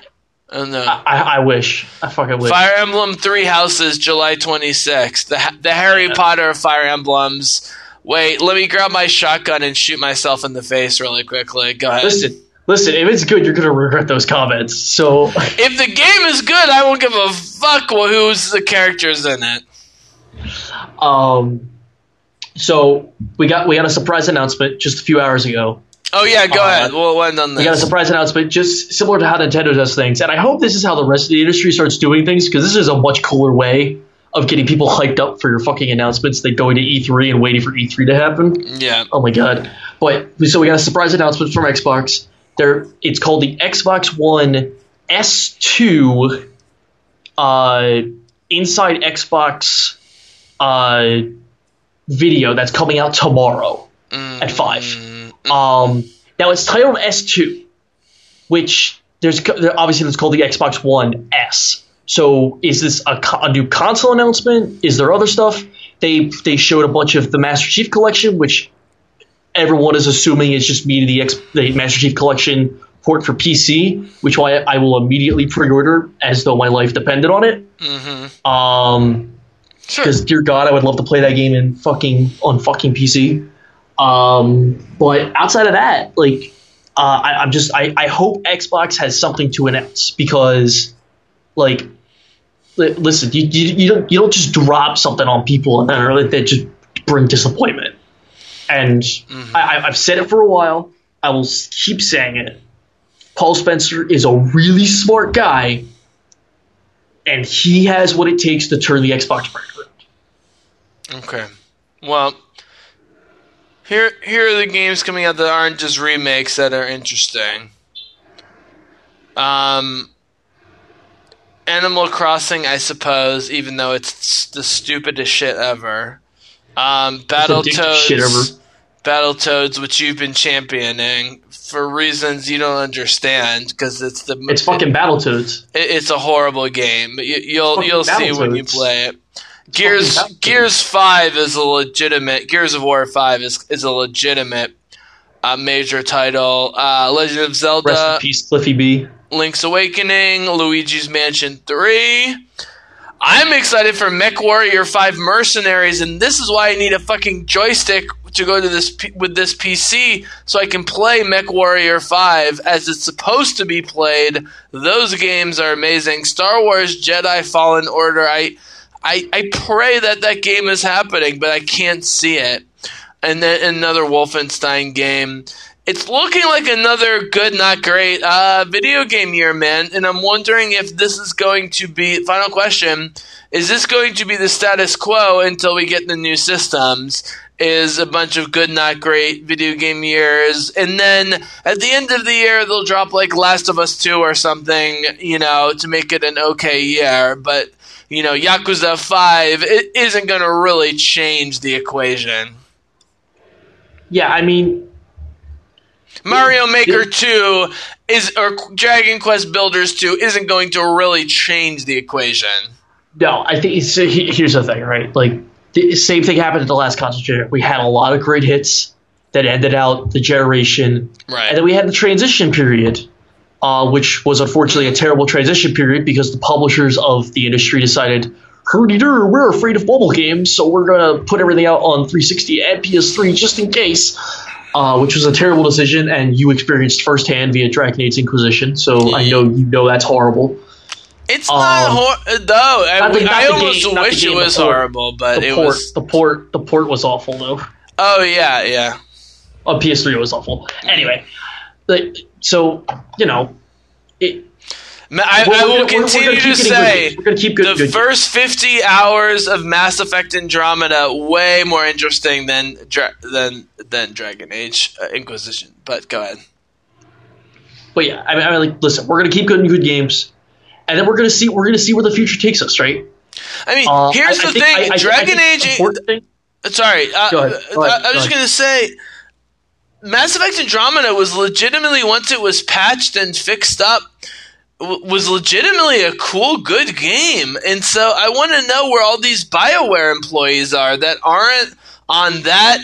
Oh no. I, I wish. I fucking wish. Fire Emblem Three Houses, July 26th. The, the Harry Yeah. Potter of Fire Emblems. Wait, let me grab my shotgun and shoot myself in the face really quickly. Go ahead. Listen, listen. If it's good, you're gonna regret those comments. So If the game is good, I won't give a fuck who's the characters in it. Um, so we got we got a surprise announcement just a few hours ago. Oh yeah, go Uh, ahead. We'll end on We got a surprise announcement, just similar to how Nintendo does things, and I hope this is how the rest of the industry starts doing things because this is a much cooler way of getting people hyped up for your fucking announcements than going to E3 and waiting for E3 to happen. Yeah. Oh my god! But so we got a surprise announcement from Xbox. There, it's called the Xbox One S2 uh, Inside Xbox uh, video that's coming out tomorrow at five. Um, now it's titled S2, which there's obviously it's called the Xbox One S. So is this a, a new console announcement? Is there other stuff? They they showed a bunch of the Master Chief Collection, which everyone is assuming it's just me to the, X, the Master Chief Collection port for PC, which I, I will immediately pre-order as though my life depended on it. Mm-hmm. Um, Sure. because dear God, I would love to play that game in fucking on fucking PC. Um, but outside of that, like, uh, I, I'm just I, I hope Xbox has something to announce because, like, li- listen, you, you, you don't you don't just drop something on people and then that just bring disappointment. And I, I- I've said it for a while. I will keep saying it. Paul Spencer is a really smart guy, and he has what it takes to turn the Xbox brand around. Okay. Well, here here are the games coming out that aren't just remakes that are interesting. Um, Animal Crossing, I suppose, even though it's the stupidest shit ever. Um, addictive shit ever. Battletoads, Battletoads, which you've been championing for reasons you don't understand, because it's the It's fucking Battletoads. it- it's a horrible game. You, you'll you'll see when you play it. Gears. Gears Five is a legitimate Gears of War Five is is a legitimate uh, major title. Uh, Legend of Zelda. Rest in peace, Cliffy B. Link's Awakening, Luigi's Mansion Three. I'm excited for Mech Warrior Five Mercenaries, and this is why I need a fucking joystick to go to this with this PC so I can play Mech Warrior Five as it's supposed to be played. Those games are amazing. Star Wars Jedi Fallen Order. I, I, I pray that that game is happening, but I can't see it. And then another Wolfenstein game. It's looking like another good, not great, uh, video game year, man. And I'm wondering if this is going to be. Final question: Is this going to be the status quo until we get the new systems? Is a bunch of good, not great video game years, and then at the end of the year they'll drop like Last of Us Two or something, you know, to make it an okay year. But you know, Yakuza Five it isn't going to really change the equation. Yeah, I mean, Mario Maker 2 is or Dragon Quest Builders 2 isn't going to really change the equation. no, I think it's, he- here's the thing, right? Like, the same thing happened at the last console generation. We had a lot of great hits that ended out the generation, right? and then we had the transition period, uh, which was unfortunately a terrible transition period because the publishers of the industry decided, hurdy dur, we're afraid of mobile games, so we're gonna put everything out on 360 and PS3 just in case. Uh, which was a terrible decision, and you experienced firsthand via Dragon Age Inquisition. So I know you know that's horrible. It's not horrible. hor- though. I, the- I almost game, wish it game, the was port. horrible, but The it port, was. the port, the port was awful though. Oh yeah, yeah. On PS3, it was awful. Anyway, like, so you know, it, I, I will gonna- we're- we're continue to say. Good- the good first 50 hours of Mass Effect Andromeda way more interesting than Dra- than than Dragon Age uh, Inquisition. But go ahead. but yeah, I mean, I mean, like, listen, we're gonna keep good good games, and then we're gonna see we're gonna see where the future takes us, right? I mean, Uh, here's I- the thing: I- I Dragon Age. thing- Sorry, uh, Go ahead, go ahead, I, I was go just gonna say, Mass Effect Andromeda was legitimately once it was patched and fixed up, was legitimately a cool, good game. And so I want to know where all these Bioware employees are that aren't on that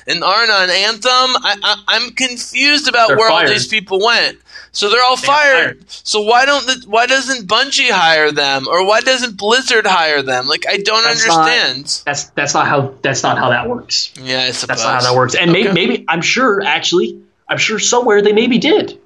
and aren't on Anthem. I, I, I'm confused about They're where all these people went. So they're all They fired. fired. So why don't the, why doesn't Bungie hire them or why doesn't Blizzard hire them? Like I don't That's not- understand. That's that's not how that's not how that works. yeah, I suppose That's not how that works. And maybe maybe I'm sure actually I'm sure somewhere they maybe did.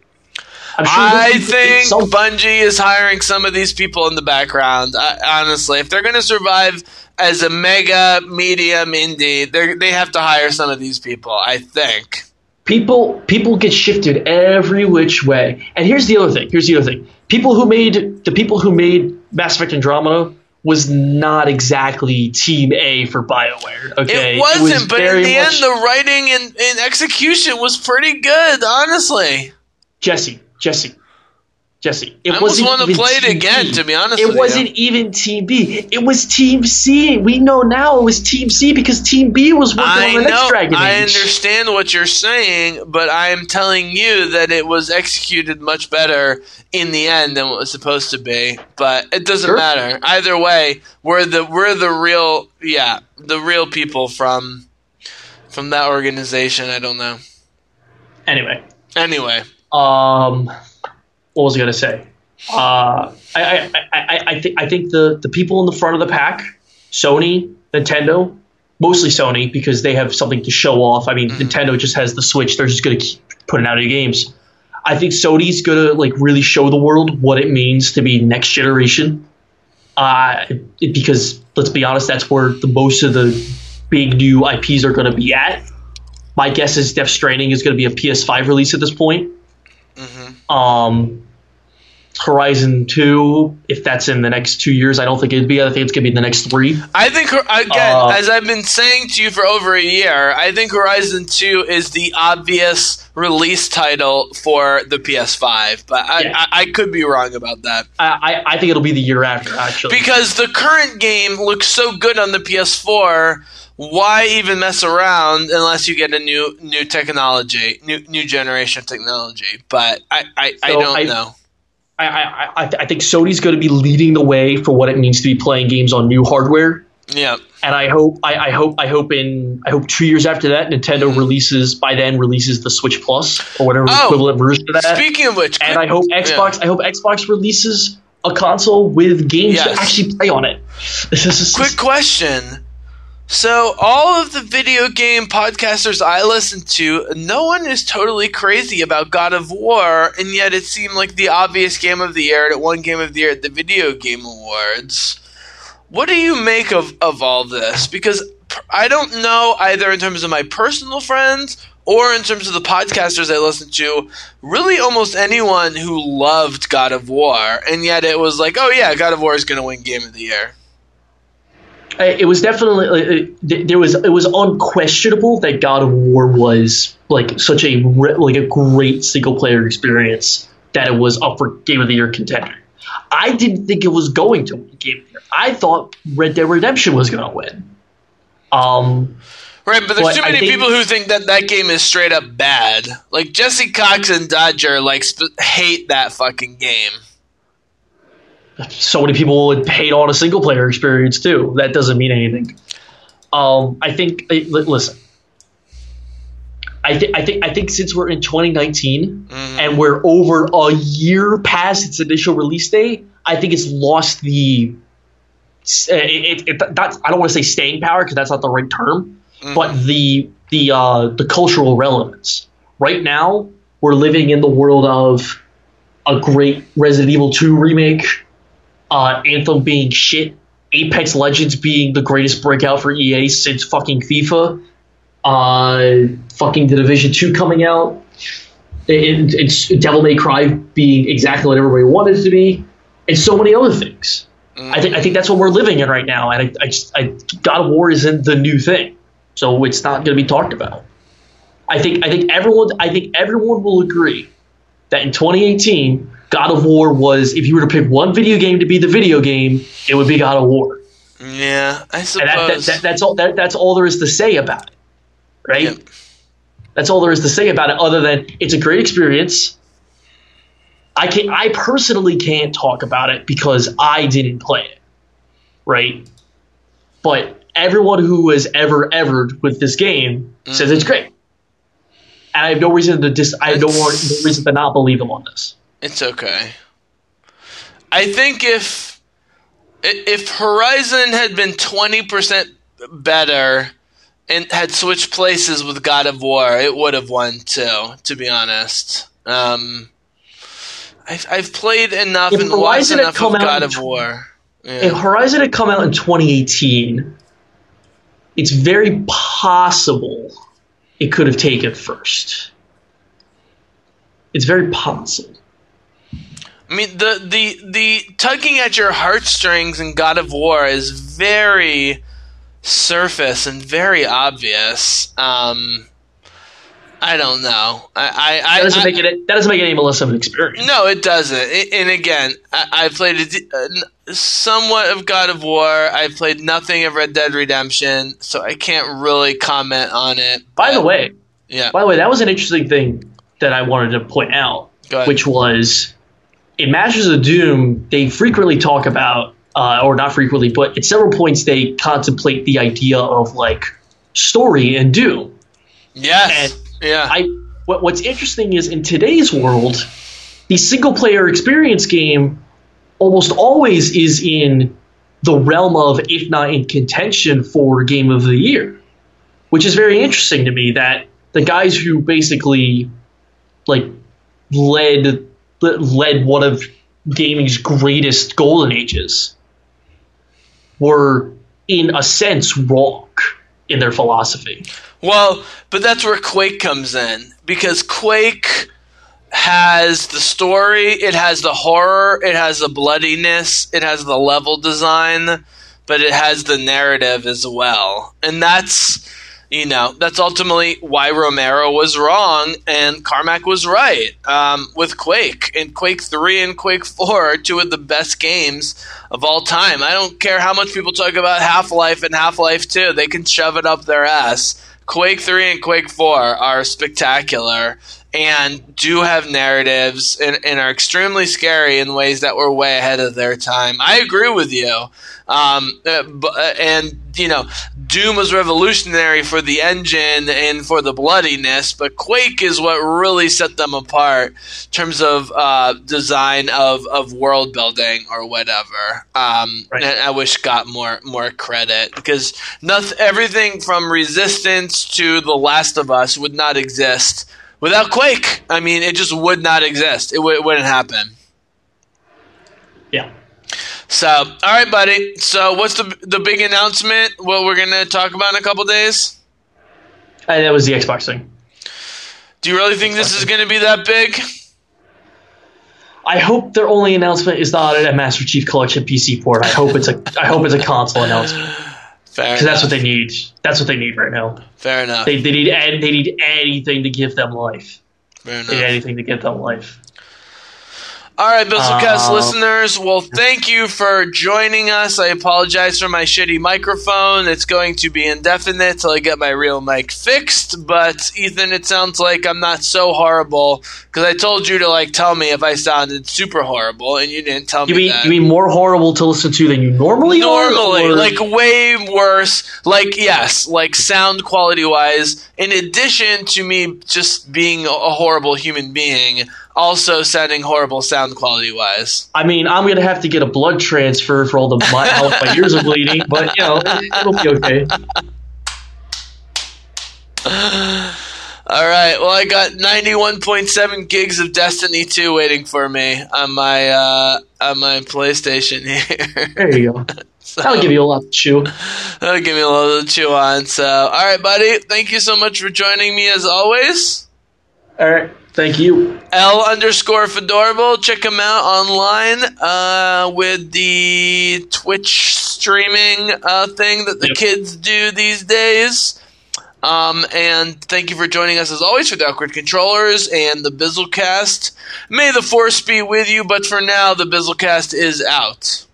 I'm sure I think Bungie is hiring some of these people in the background. I, honestly, if they're going to survive as a mega medium indie, they they have to hire some of these people. I think. people people get shifted every which way. And here's the other thing. Here's the other thing. People who made the people who made Mass Effect Andromeda was not exactly Team A for Bioware. Okay, It wasn't, was but in the end, the writing and, and execution was pretty good. Honestly, Jesse, Jesse, Jesse. It I wasn't want to play it again. B. To be honest, It wasn't you. even Team B. It was Team C. We know now it was Team C because Team B was working I on the next know. Dragon I Age. understand what you're saying, but I am telling you that it was executed much better in the end than what was supposed to be. But it doesn't Sure. matter. Either way, we're the we're the real yeah the real people from from that organization. I don't know. Anyway, Anyway, um, what was I gonna say? Uh, I, I, I, I, think I think the the people in the front of the pack, Sony, Nintendo, mostly Sony because they have something to show off. I mean, Nintendo just has the Switch; they're just gonna keep putting out new games. I think Sony's gonna like really show the world what it means to be next generation. Uh, it- because let's be honest, that's where the most of the big new IPs are gonna be at. My guess is Death Stranding is gonna be a PS5 release at this point. Um, Horizon Two, if that's in the next two years, I don't think it'd be. I think it's gonna be in the next three. I think again, Uh, as I've been saying to you for over a year, I think Horizon Two is the obvious release title for the PS5. But I, Yeah. I, I could be wrong about that. I, I think it'll be the year after, actually. Because the current game looks so good on the PS4, why even mess around unless you get a new new technology, new new generation of technology? But I I, I don't I- know. I, I, I, I think Sony's going to be leading the way for what it means to be playing games on new hardware. Yeah, And I hope, I, I hope, I hope in, I hope two years after that, Nintendo mm-hmm. releases by then releases the Switch Plus or whatever Oh, equivalent version of that. Speaking of which, and I hope Xbox, I hope Xbox releases a console with games Yes. to actually play on it. This is Quick question. So, all of the video game podcasters I listen to, no one is totally crazy about God of War, and yet it seemed like the obvious game of the year it won Game of the Year at the Video Game Awards. What do you make of, of all this? Because I don't know either in terms of my personal friends or in terms of the podcasters I listen to, really almost anyone who loved God of War, and yet it was like, oh yeah, God of War is going to win Game of the Year. Uh, it was definitely uh, th- there was it was unquestionable that God of War was like such a like a great single player experience that it was up for Game of the Year contender. I didn't think it was going to win Game of the Year. I thought Red Dead Redemption was going to win. Um, Right, but there's But too many think- people who think that that game is straight up bad. Like Jesse Cox and Dodger like sp- hate that fucking game. So many people would hate on a single player experience too. That doesn't mean anything. Um, I think. uh, Listen, I think. I think. I think since we're in 2019 and we're over a year past its initial release date, I think it's lost the. uh, It, it, it, that's, I don't want to say staying power because that's not the right term, but the the uh, the cultural relevance. Right now, we're living in the world of a great Resident Evil 2 remake, uh, Anthem being shit, Apex Legends being the greatest breakout for EA since fucking FIFA, uh, fucking The Division 2 coming out, it, it's Devil May Cry being exactly what everybody wanted it to be, and so many other things. I think I think that's what we're living in right now, and I, I just I, God of War isn't the new thing, so it's not going to be talked about. I think I think everyone I think everyone will agree that in 2018, God of War was if you were to pick one video game to be the video game, it would be God of War. Yeah, I And suppose. that, that, that, that's all that, that's all there is to say about it. Right? Yep. That's all there is to say about it other than it's a great experience. I can not I personally can't talk about it because I didn't play it. Right? But everyone who has ever evered with this game says it's mm-hmm. great. And I have no reason to dis I have no, more, no reason to not believe them on this. It's okay. I think if if Horizon had been twenty percent better and had switched places with God of War, it would have won too. To be honest, um, I've, I've played enough If and watched Horizon had enough come of God of War. If Horizon had come out in 2018, it's very possible it could have taken first. It's very possible. I mean, the the the tugging at your heartstrings in God of War is very surface and very obvious. Um, I don't know. I I, That doesn't I, make it. That doesn't make it any less of an experience. No, it doesn't. And again, I, I played a uh, somewhat of God of War. I played nothing of Red Dead Redemption, so I can't really comment on it. By the way, yeah, by the way, that was an interesting thing that I wanted to point out, which was in Masters of Doom. They frequently talk about, uh, or not frequently, but at several points they contemplate the idea of like story in Doom. yes, and yeah, I what, what's interesting is in today's world, the single player experience game almost always is in the realm of, if not in contention for game of the year, which is very interesting to me. That the guys who basically like led led one of gaming's greatest golden ages were in a sense wrong in their philosophy. Well, but that's where Quake comes in because Quake has the story, it has the horror, it has the bloodiness, it has the level design, but it has the narrative as well. And that's you know, that's ultimately why Romero was wrong and Carmack was right um, with Quake. And Quake 3 and Quake 4 are two of the best games of all time. I don't care how much people talk about Half Life and Half Life 2, they can shove it up their ass. Quake 3 and Quake 4 are spectacular and do have narratives and, and are extremely scary in ways that were way ahead of their time. I agree with you. Um, uh, uh, and, you know, Doom was revolutionary for the engine and for the bloodiness, but Quake is what really set them apart in terms of uh, design of, of world building or whatever. Um, Right. And I wish got more more credit because nothing, everything from Resistance to The Last of Us would not exist without Quake. I mean, it just would not exist. It, w- it wouldn't happen. Yeah. So, all right, buddy. So, what's the the big announcement? What we're gonna talk about in a couple days? Uh, that was the Xbox thing. Do you really think this is gonna be that big? I hope their only announcement is not a Master Chief Collection PC port. I hope it's a I hope it's a console announcement Fair because that's what they need. That's what they need right now. Fair enough. They, they need they need anything to give them life. Fair They need enough. anything to give them life. All right, Bizzlecast Uh, listeners. Well, thank you for joining us. I apologize for my shitty microphone. It's going to be indefinite till I get my real mic fixed. But Ethan, it sounds like I'm not so horrible because I told you to like tell me if I sounded super horrible, and you didn't tell You me mean that. you mean more horrible to listen to than you normally are, normally or- like way worse like yes like sound quality wise in addition to me just being a horrible human being also sounding horrible sound quality wise I mean, I'm gonna have to get a blood transfer for all the my, how my ears are bleeding, but you know it'll be okay. all right well i got 91.7 gigs of destiny 2 waiting for me on my uh on my playstation here There you go. That'll give you a lot to chew. that'll give me a little to chew on so all right buddy thank you so much for joining me as always All right. Thank you. L underscore Fedorable. Check him out online uh, with the Twitch streaming uh, thing that the Yep. kids do these days. Um, and thank you for joining us as always for the Awkward Controllers and the Bizzlecast. May the Force be with you, but for now, the Bizzlecast is out.